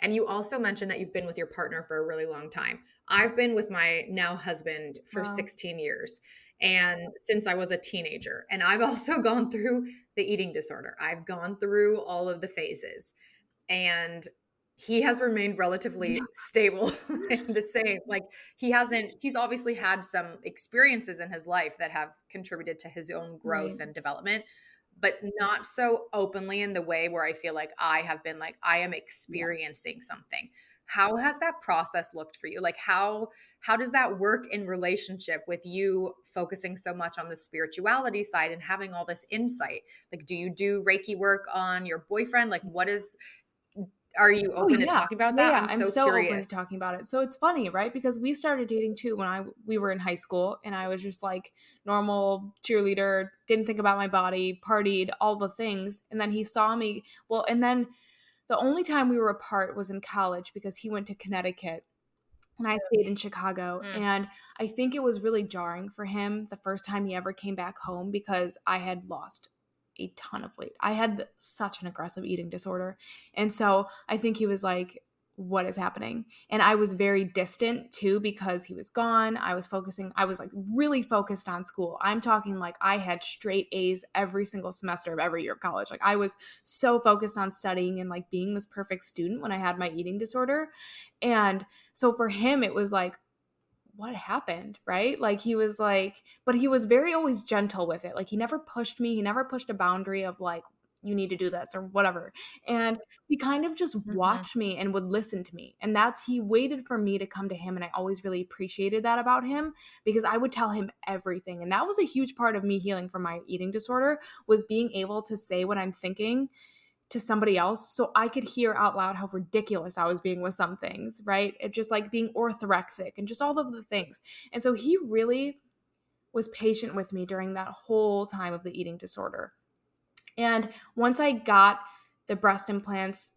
and you also mentioned that you've been with your partner for a really long time. I've been with my now husband for wow. 16 years and since I was a teenager. And I've also gone through the eating disorder. I've gone through all of the phases. And he has remained relatively stable and the same. Like he hasn't, he's obviously had some experiences in his life that have contributed to his own growth right. and development, but not so openly in the way where I feel like I have been like, I am experiencing yeah. something how has that process looked for you like how how does that work in relationship with you focusing so much on the spirituality side and having all this insight like do you do reiki work on your boyfriend like what is are you oh, open oh, yeah. to talking about that? Yeah, I'm, so, I'm so open to talking about it. So it's funny, right? Because we started dating too when I we were in high school, and I was just like normal cheerleader, didn't think about my body, partied, all the things, and then he saw me. Well, and then the only time we were apart was in college because he went to Connecticut and I stayed in Chicago. Mm. And I think it was really jarring for him the first time he ever came back home because I had lost a ton of weight. I had such an aggressive eating disorder. And so I think he was like, what is happening. And i was very distant too because he was gone. I was focusing i was like really focused on school. I'm talking like i had straight a's every single semester of every year of college. Like i was so focused on studying and like being this perfect student when i had my eating disorder. And so for him it was like what happened right? Like he was like but he was very always gentle with it. Like he never pushed me. He never pushed a boundary of like you need to do this or whatever. And he kind of just mm-hmm. watched me and would listen to me. And that's he waited for me to come to him and I always really appreciated that about him because I would tell him everything. And that was a huge part of me healing from my eating disorder was being able to say what I'm thinking to somebody else so I could hear out loud how ridiculous I was being with some things, right? It just like being orthorexic and just all of the things. And so he really was patient with me during that whole time of the eating disorder and once I got the breast implants,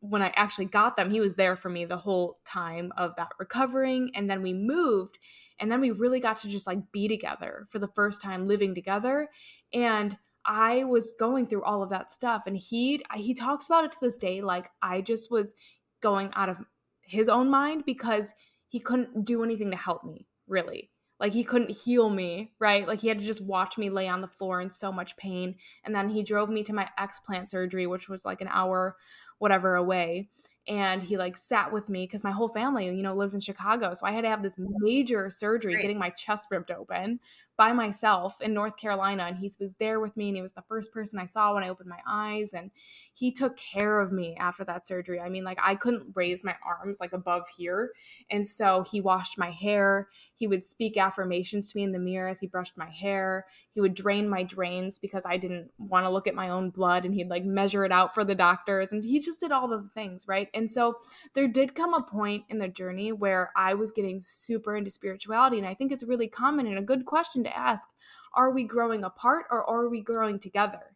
when I actually got them, he was there for me the whole time of that recovering. And then we moved. And then we really got to just like be together for the first time living together. And I was going through all of that stuff and he he talks about it to this day like I just was going out of his own mind because he couldn't do anything to help me, really. Like he couldn't heal me, right? Like he had to just watch me lay on the floor in so much pain. And then he drove me to my explant surgery, which was like an hour, whatever, away and he like sat with me because my whole family you know lives in chicago so i had to have this major surgery Great. getting my chest ripped open by myself in north carolina and he was there with me and he was the first person i saw when i opened my eyes and he took care of me after that surgery. I mean like i couldn't raise my arms like above here and so he washed my hair. He would speak affirmations to me in the mirror as he brushed my hair. He would drain my drains because i didn't want to look at my own blood and he'd like measure it out for the doctors and he just did all the things right? And so there did come a point in the journey where I was getting super into spirituality. And I think it's really common and a good question to ask are we growing apart or are we growing together?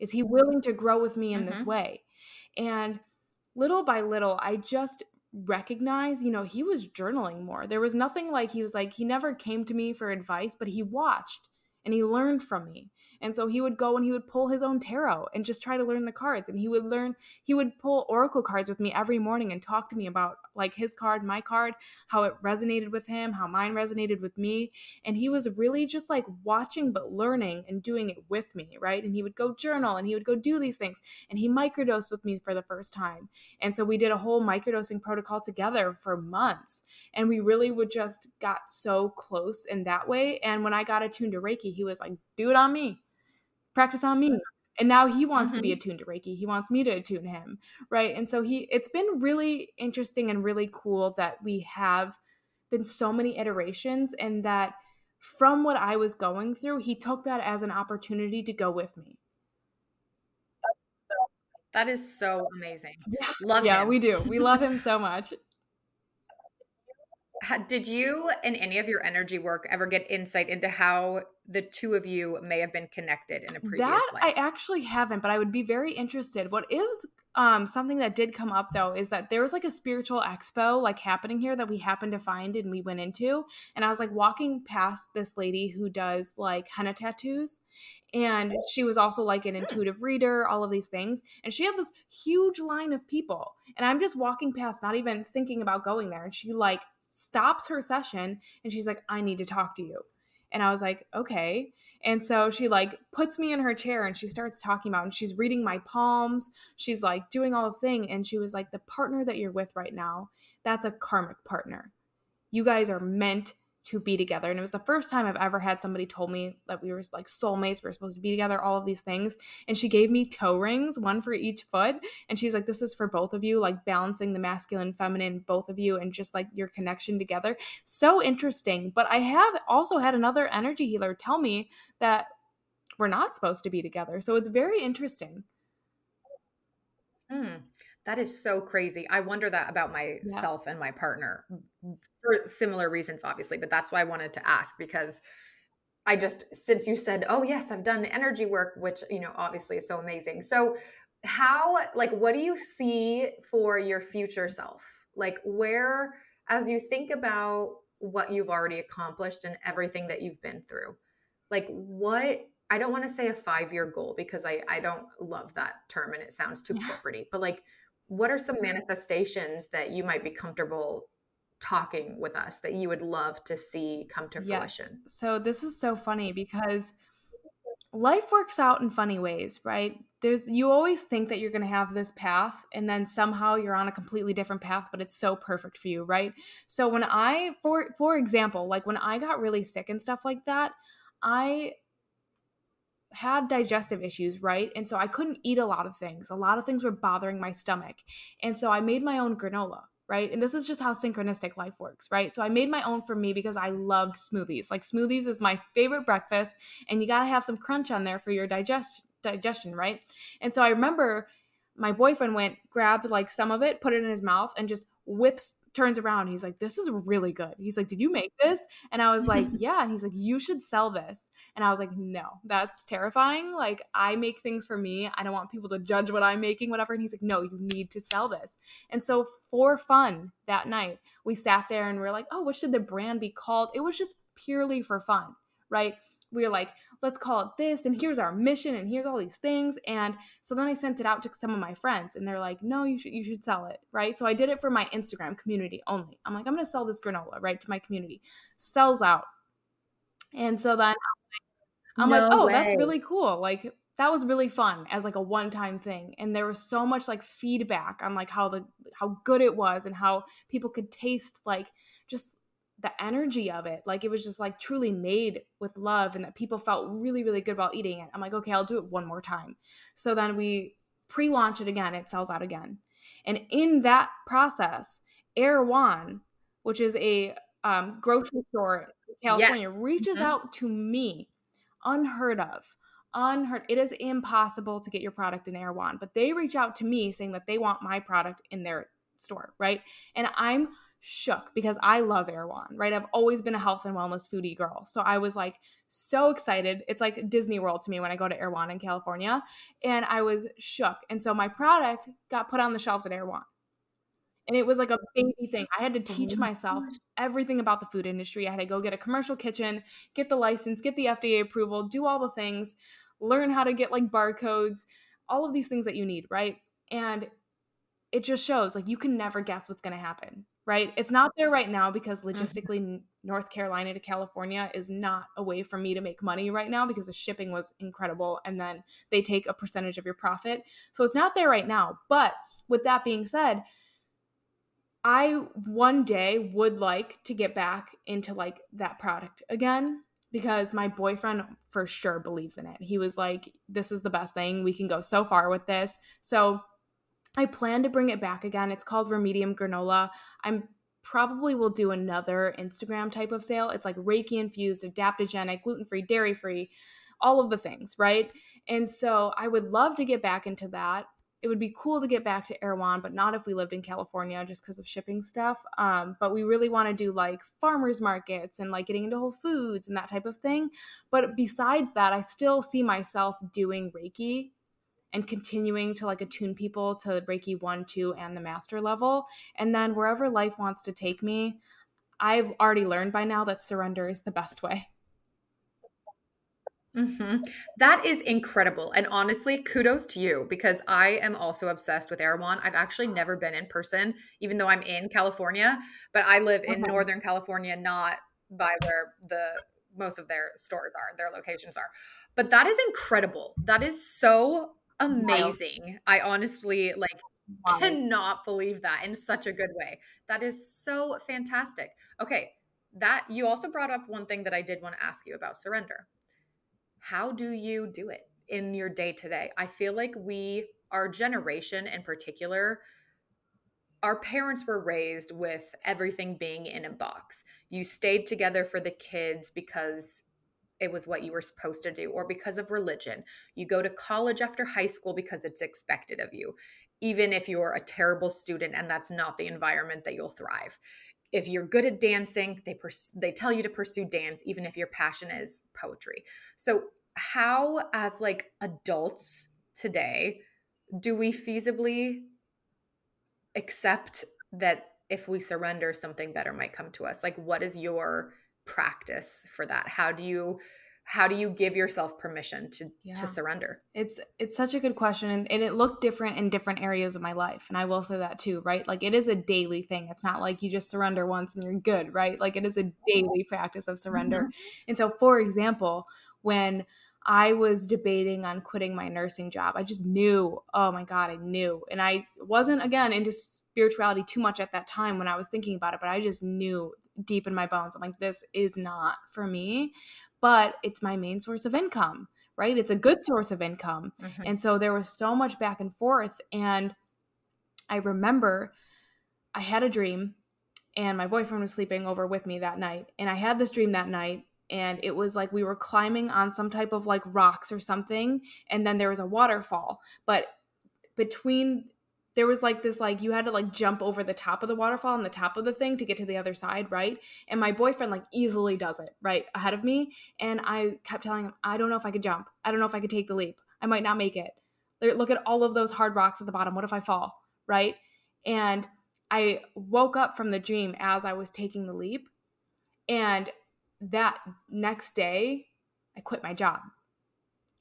Is he willing to grow with me in mm-hmm. this way? And little by little, I just recognize, you know, he was journaling more. There was nothing like he was like, he never came to me for advice, but he watched and he learned from me. And so he would go and he would pull his own tarot and just try to learn the cards. And he would learn, he would pull oracle cards with me every morning and talk to me about like his card, my card, how it resonated with him, how mine resonated with me. And he was really just like watching but learning and doing it with me, right? And he would go journal and he would go do these things. And he microdosed with me for the first time. And so we did a whole microdosing protocol together for months. And we really would just got so close in that way. And when I got attuned to Reiki, he was like, do it on me practice on me and now he wants mm-hmm. to be mm-hmm. attuned to reiki he wants me to attune him right and so he it's been really interesting and really cool that we have been so many iterations and that from what i was going through he took that as an opportunity to go with me that is so amazing yeah. love yeah him. we do we love him so much did you in any of your energy work ever get insight into how the two of you may have been connected in a previous that life? I actually haven't, but I would be very interested. What is um something that did come up though is that there was like a spiritual expo like happening here that we happened to find and we went into and I was like walking past this lady who does like henna tattoos and she was also like an intuitive reader all of these things and she had this huge line of people and i'm just walking past not even thinking about going there and she like stops her session and she's like, I need to talk to you. And I was like, okay. And so she like puts me in her chair and she starts talking about and she's reading my palms. She's like doing all the thing. And she was like, the partner that you're with right now, that's a karmic partner. You guys are meant to be together. And it was the first time I've ever had somebody told me that we were like soulmates, we are supposed to be together, all of these things. And she gave me toe rings, one for each foot. And she's like, this is for both of you, like balancing the masculine, feminine, both of you, and just like your connection together. So interesting. But I have also had another energy healer tell me that we're not supposed to be together. So it's very interesting. Hmm. That is so crazy. I wonder that about myself yeah. and my partner for similar reasons, obviously, but that's why I wanted to ask because I just, since you said, oh, yes, I've done energy work, which, you know, obviously is so amazing. So, how, like, what do you see for your future self? Like, where, as you think about what you've already accomplished and everything that you've been through, like, what I don't want to say a five year goal because I, I don't love that term and it sounds too corporate, but like what are some mm-hmm. manifestations that you might be comfortable talking with us that you would love to see come to fruition? Yes. So this is so funny because life works out in funny ways, right? There's you always think that you're going to have this path and then somehow you're on a completely different path but it's so perfect for you, right? So when I for for example, like when I got really sick and stuff like that, I had digestive issues, right? And so I couldn't eat a lot of things. A lot of things were bothering my stomach. And so I made my own granola, right? And this is just how synchronistic life works, right? So I made my own for me because I loved smoothies. Like smoothies is my favorite breakfast, and you got to have some crunch on there for your digest digestion, right? And so I remember my boyfriend went grabbed like some of it, put it in his mouth and just whips turns around he's like this is really good. He's like did you make this? And i was like yeah. And he's like you should sell this. And i was like no that's terrifying. Like i make things for me. I don't want people to judge what i'm making whatever. And he's like no you need to sell this. And so for fun that night we sat there and we are like oh what should the brand be called? It was just purely for fun right we were like, let's call it this, and here's our mission, and here's all these things. And so then I sent it out to some of my friends, and they're like, no, you should you should sell it, right? So I did it for my Instagram community only. I'm like, I'm gonna sell this granola, right, to my community. Sells out. And so then I'm no like, oh, way. that's really cool. Like that was really fun as like a one-time thing and there was so much like feedback on like how the how good it was and how people could taste like just the energy of it like it was just like truly made with love and that people felt really really good about eating it i'm like okay i'll do it one more time so then we pre-launch it again it sells out again and in that process erewhon which is a um, grocery store in california yeah. reaches mm-hmm. out to me unheard of unheard it is impossible to get your product in erewhon but they reach out to me saying that they want my product in their store right and i'm shook because I love Erewhon, right? I've always been a health and wellness foodie girl. So I was like so excited. It's like Disney World to me when I go to Erewhon in California. And I was shook. And so my product got put on the shelves at Erewhon. And it was like a baby thing. I had to oh teach myself everything about the food industry. I had to go get a commercial kitchen, get the license, get the FDA approval, do all the things, learn how to get like barcodes, all of these things that you need, right? And it just shows like you can never guess what's going to happen right? It's not there right now because mm-hmm. logistically, mm-hmm. North Carolina to California is not a way for me to make money right now because the shipping was incredible. And then they take a percentage of your profit. So it's not there right now. But with that being said, I one day would like to get back into like that product again because my boyfriend for sure believes in it. He was like, This is the best thing. We can go so far with this. So I plan to bring it back again. It's called Remedium Granola. I'm probably will do another Instagram type of sale. It's like Reiki infused, adaptogenic, gluten free, dairy free, all of the things, right? And so I would love to get back into that. It would be cool to get back to Erewhon, but not if we lived in California just because of shipping stuff. Um, but we really want to do like farmers markets and like getting into Whole Foods and that type of thing. But besides that, I still see myself doing Reiki and continuing to like attune people to Reiki 1, 2, and the master level. And then wherever life wants to take me, I've already learned by now that surrender is the best way. Mm-hmm. That is incredible. And honestly, kudos to you because I am also obsessed with Erewhon. I've actually never been in person, even though I'm in California, but I live in okay. Northern California, not by where the most of their stores are, their locations are. But that is incredible. That is so amazing. I honestly like wow. cannot believe that in such a good way. That is so fantastic. Okay, that you also brought up one thing that I did want to ask you about surrender. How do you do it in your day to day? I feel like we, our generation in particular, our parents were raised with everything being in a box. You stayed together for the kids because it was what you were supposed to do or because of religion. You go to college after high school because it's expected of you, even if you're a terrible student and that's not the environment that you'll thrive. If you're good at dancing, they pers- they tell you to pursue dance even if your passion is poetry. So how as like adults today do we feasibly accept that if we surrender something better might come to us? Like what is your practice for that how do you how do you give yourself permission to yeah. to surrender it's it's such a good question and, and it looked different in different areas of my life and i will say that too right like it is a daily thing it's not like you just surrender once and you're good right like it is a daily practice of surrender mm-hmm. and so for example when I was debating on quitting my nursing job. I just knew, oh my God, I knew. And I wasn't, again, into spirituality too much at that time when I was thinking about it, but I just knew deep in my bones. I'm like, this is not for me, but it's my main source of income, right? It's a good source of income. Mm-hmm. And so there was so much back and forth. And I remember I had a dream, and my boyfriend was sleeping over with me that night. And I had this dream that night. And it was like we were climbing on some type of like rocks or something. And then there was a waterfall. But between there was like this like you had to like jump over the top of the waterfall and the top of the thing to get to the other side right? And my boyfriend like easily does it right ahead of me. And i kept telling him i don't know if i could jump. I don't know if i could take the leap. I might not make it. Look at all of those hard rocks at the bottom. What if i fall right? And i woke up from the dream as i was taking the leap. And that next day i quit my job.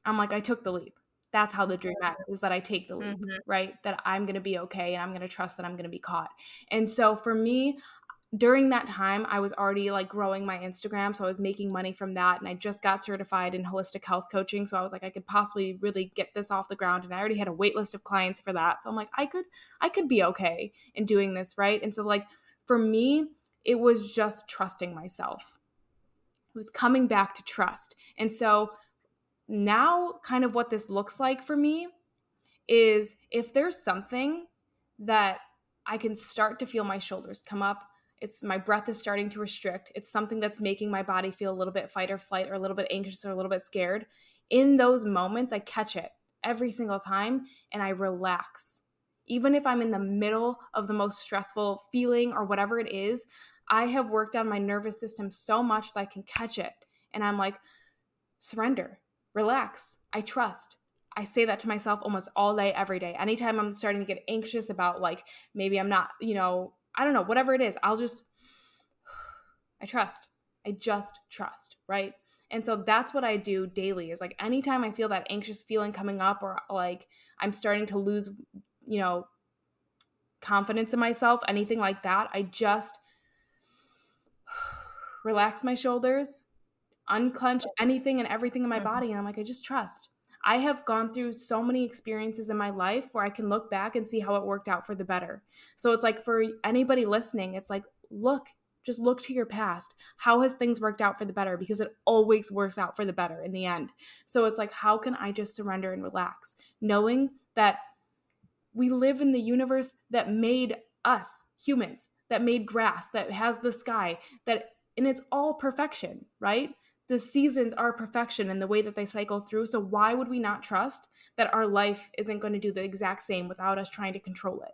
I'm like i took the leap that's how the dream ends is that I take the leap, mm-hmm. right? That I'm going to be okay and I'm going to trust that I'm going to be caught. And so for me, during that time, I was already like growing my Instagram. So I was making money from that. And I just got certified in holistic health coaching. So I was like, I could possibly really get this off the ground. And I already had a wait list of clients for that. So I'm like, I could, I could be okay in doing this. Right. And so, like, for me, it was just trusting myself. It was coming back to trust. And so now kind of what this looks like for me is if there's something that I can start to feel my shoulders come up, it's my breath is starting to restrict, it's something that's making my body feel a little bit fight or flight or a little bit anxious or a little bit scared. In those moments, I catch it every single time and I relax. Even if I'm in the middle of the most stressful feeling or whatever it is, I have worked on my nervous system so much that I can catch it. And I'm like, surrender, relax. I trust. I say that to myself almost all day, every day. Anytime I'm starting to get anxious about, like, maybe I'm not, you know, I don't know, whatever it is, I'll just, I trust. I just trust, right? And so that's what I do daily is like anytime I feel that anxious feeling coming up or like I'm starting to lose, you know, confidence in myself, anything like that, I just relax my shoulders, unclench anything and everything in my body. And I'm like, I just trust. I have gone through so many experiences in my life where I can look back and see how it worked out for the better. So it's like for anybody listening, it's like, look, just look to your past. How has things worked out for the better? Because it always works out for the better in the end. So it's like, how can I just surrender and relax, knowing that we live in the universe that made us humans, that made grass, that has the sky, that, and it's all perfection, right? The seasons are perfection in the way that they cycle through. So why would we not trust that our life isn't going to do the exact same without us trying to control it?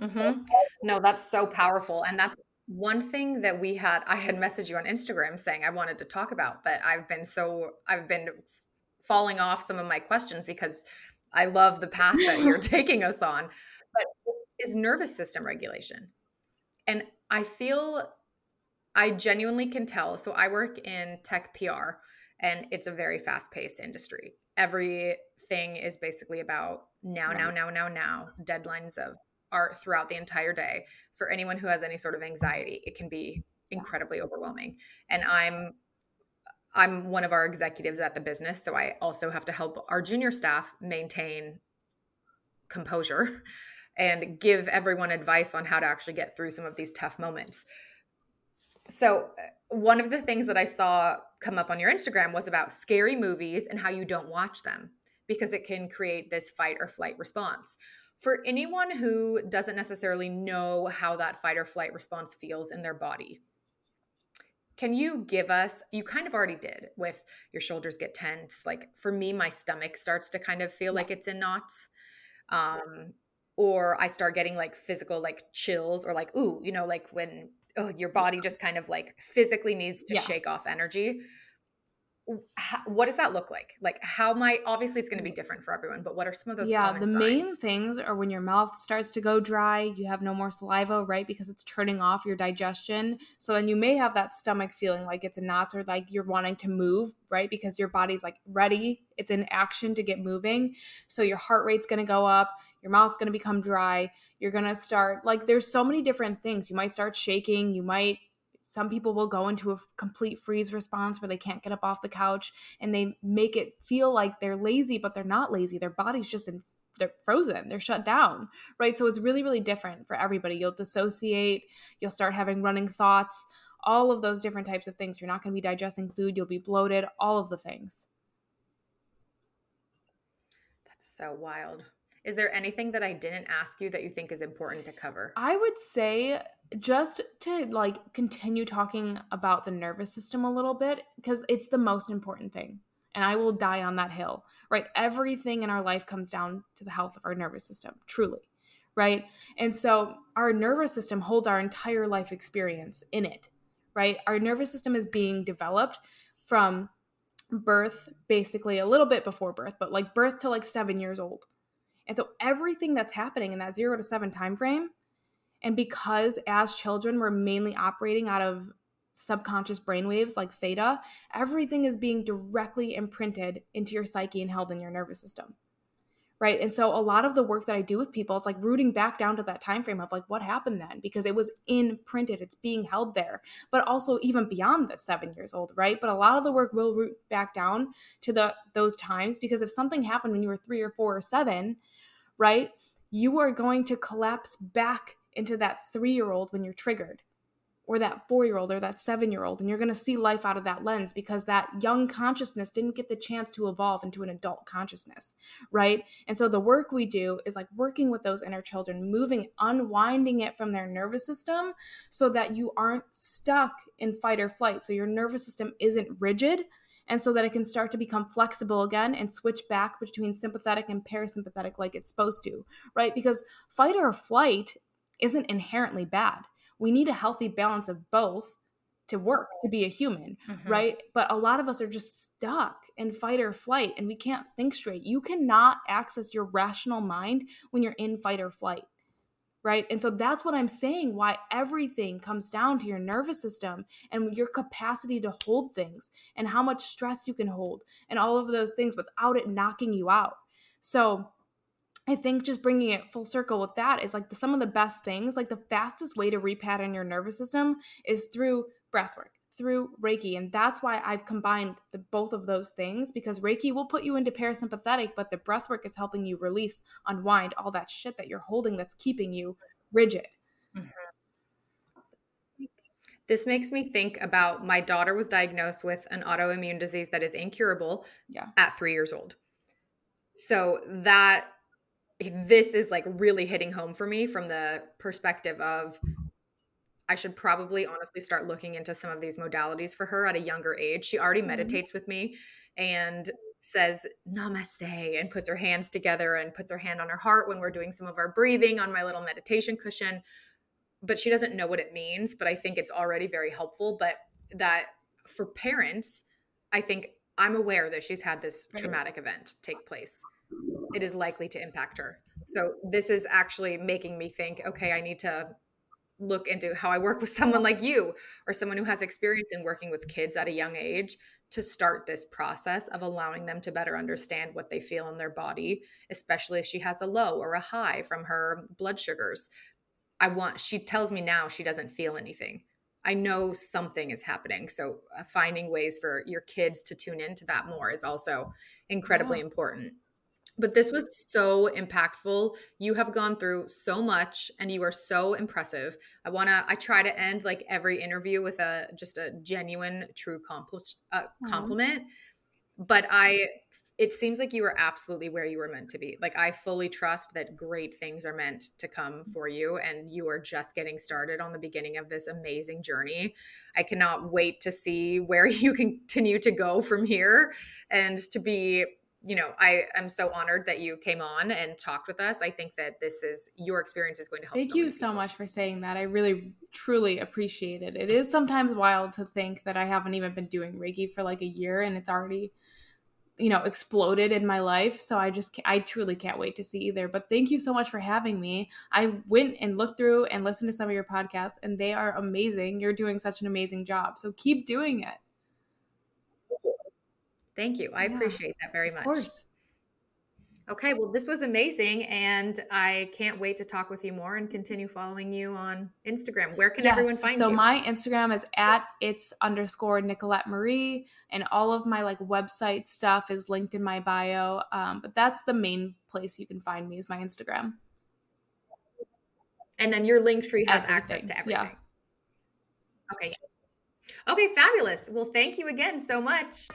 Mm-hmm. No, that's so powerful. And that's one thing that we had, I had messaged you on Instagram saying I wanted to talk about, but I've been so, I've been falling off some of my questions because I love the path that you're taking us on. But is nervous system regulation. And I feel I genuinely can tell. So I work in tech PR and it's a very fast paced industry. Everything is basically about now, now, now, now, now, deadlines of are throughout the entire day. For anyone who has any sort of anxiety, it can be incredibly overwhelming. And I'm I'm one of our executives at the business, so I also have to help our junior staff maintain composure and give everyone advice on how to actually get through some of these tough moments. So, uh, one of the things that I saw come up on your Instagram was about scary movies and how you don't watch them because it can create this fight or flight response. For anyone who doesn't necessarily know how that fight or flight response feels in their body, can you give us you kind of already did with your shoulders get tense like for me my stomach starts to kind of feel like it's in knots um or i start getting like physical like chills or like ooh you know like when oh, your body just kind of like physically needs to yeah. shake off energy. How, what does that look like? Like how might obviously it's going to be mm. different for everyone but what are some of those yeah the signs? main things are when your mouth starts to go dry you have no more saliva right because it's turning off your digestion. So then you may have that stomach feeling like it's a knot or like you're wanting to move right because your body's like ready it's in action to get moving. So your heart rate's going to go up your mouth's going to become dry you're going to start like there's so many different things. You might start shaking you might some people will go into a complete freeze response where they can't get up off the couch and they make it feel like they're lazy but they're not lazy. Their body's just in they're frozen they're shut down right? So it's really really different for everybody. You'll dissociate you'll start having running thoughts all of those different types of things. You're not going to be digesting food you'll be bloated all of the things. That's so wild is there anything that I didn't ask you that you think is important to cover? I would say just to like continue talking about the nervous system a little bit because it's the most important thing. and I will die on that hill, right? Everything in our life comes down to the health of our nervous system, truly, right? And so our nervous system holds our entire life experience in it, right? Our nervous system is being developed from birth, basically a little bit before birth, but like birth to like seven years old. And so everything that's happening in that zero to seven time frame, and because as children we're mainly operating out of subconscious brainwaves like theta, everything is being directly imprinted into your psyche and held in your nervous system. Right. And so a lot of the work that I do with people, it's like rooting back down to that time frame of like what happened then, because it was imprinted, it's being held there, but also even beyond the seven years old, right? But a lot of the work will root back down to the those times because if something happened when you were three or four or seven, right, you are going to collapse back into that three year old when you're triggered or that four year old or that seven year old. And you're going to see life out of that lens because that young consciousness didn't get the chance to evolve into an adult consciousness, right? And so the work we do is like working with those inner children, moving, unwinding it from their nervous system so that you aren't stuck in fight or flight. So your nervous system isn't rigid. And so that it can start to become flexible again and switch back between sympathetic and parasympathetic like it's supposed to, right? Because fight or flight isn't inherently bad we need a healthy balance of both to work to be a human mm-hmm. right but a lot of us are just stuck in fight or flight and we can't think straight you cannot access your rational mind when you're in fight or flight right? And so that's what i'm saying why everything comes down to your nervous system and your capacity to hold things and how much stress you can hold and all of those things without it knocking you out. So I think just bringing it full circle with that is like the, some of the best things, like the fastest way to repattern your nervous system is through breath work, through Reiki. And that's why I've combined the, both of those things because Reiki will put you into parasympathetic, but the breath work is helping you release, unwind all that shit that you're holding that's keeping you rigid. Mm-hmm. This makes me think about my daughter was diagnosed with an autoimmune disease that is incurable yeah. at three years old. So that this is like really hitting home for me from the perspective of I should probably honestly start looking into some of these modalities for her at a younger age. She already mm-hmm. meditates with me and says namaste and puts her hands together and puts her hand on her heart when we're doing some of our breathing on my little meditation cushion. But she doesn't know what it means, but I think it's already very helpful. But that for parents, I think I'm aware that she's had this traumatic event take place it is likely to impact her. So this is actually making me think, okay, I need to look into how I work with someone like you or someone who has experience in working with kids at a young age to start this process of allowing them to better understand what they feel in their body, especially if she has a low or a high from her blood sugars. I want, she tells me now she doesn't feel anything. I know something is happening. So uh, finding ways for your kids to tune into that more is also incredibly yeah. important. But this was so impactful. You have gone through so much and you are so impressive. I want to I try to end like every interview with a just a genuine true compl- uh, compliment. But I it seems like you were absolutely where you were meant to be. Like I fully trust that great things are meant to come for you and you are just getting started on the beginning of this amazing journey. I cannot wait to see where you continue to go from here and to be you know, I am so honored that you came on and talked with us. I think that this is your experience is going to help. Thank so you so much for saying that. I really truly appreciate it. It is sometimes wild to think that I haven't even been doing Reiki for like a year and it's already you know exploded in my life so i just i truly can't wait to see either but thank you so much for having me i went and looked through and listened to some of your podcasts and they are amazing you're doing such an amazing job so keep doing it Thank you. I yeah, appreciate that very much. Of course. Okay, well, this was amazing, and I can't wait to talk with you more and continue following you on Instagram. Where can yes, everyone find so you? So my Instagram is at it's underscore Nicolette Marie, and all of my like website stuff is linked in my bio. Um, but that's the main place you can find me is my Instagram. And then your link tree has everything. access to everything. Yeah. Okay. Okay, fabulous. Well, thank you again so much.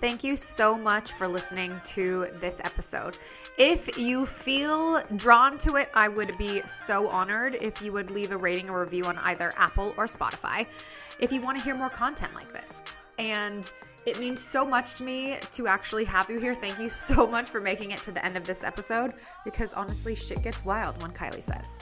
Thank you so much for listening to this episode. If you feel drawn to it, I would be so honored if you would leave a rating or review on either Apple or Spotify if you want to hear more content like this. And It means so much to me to actually have you here. Thank you so much for making it to the end of this episode because honestly, shit gets wild when Kylie says.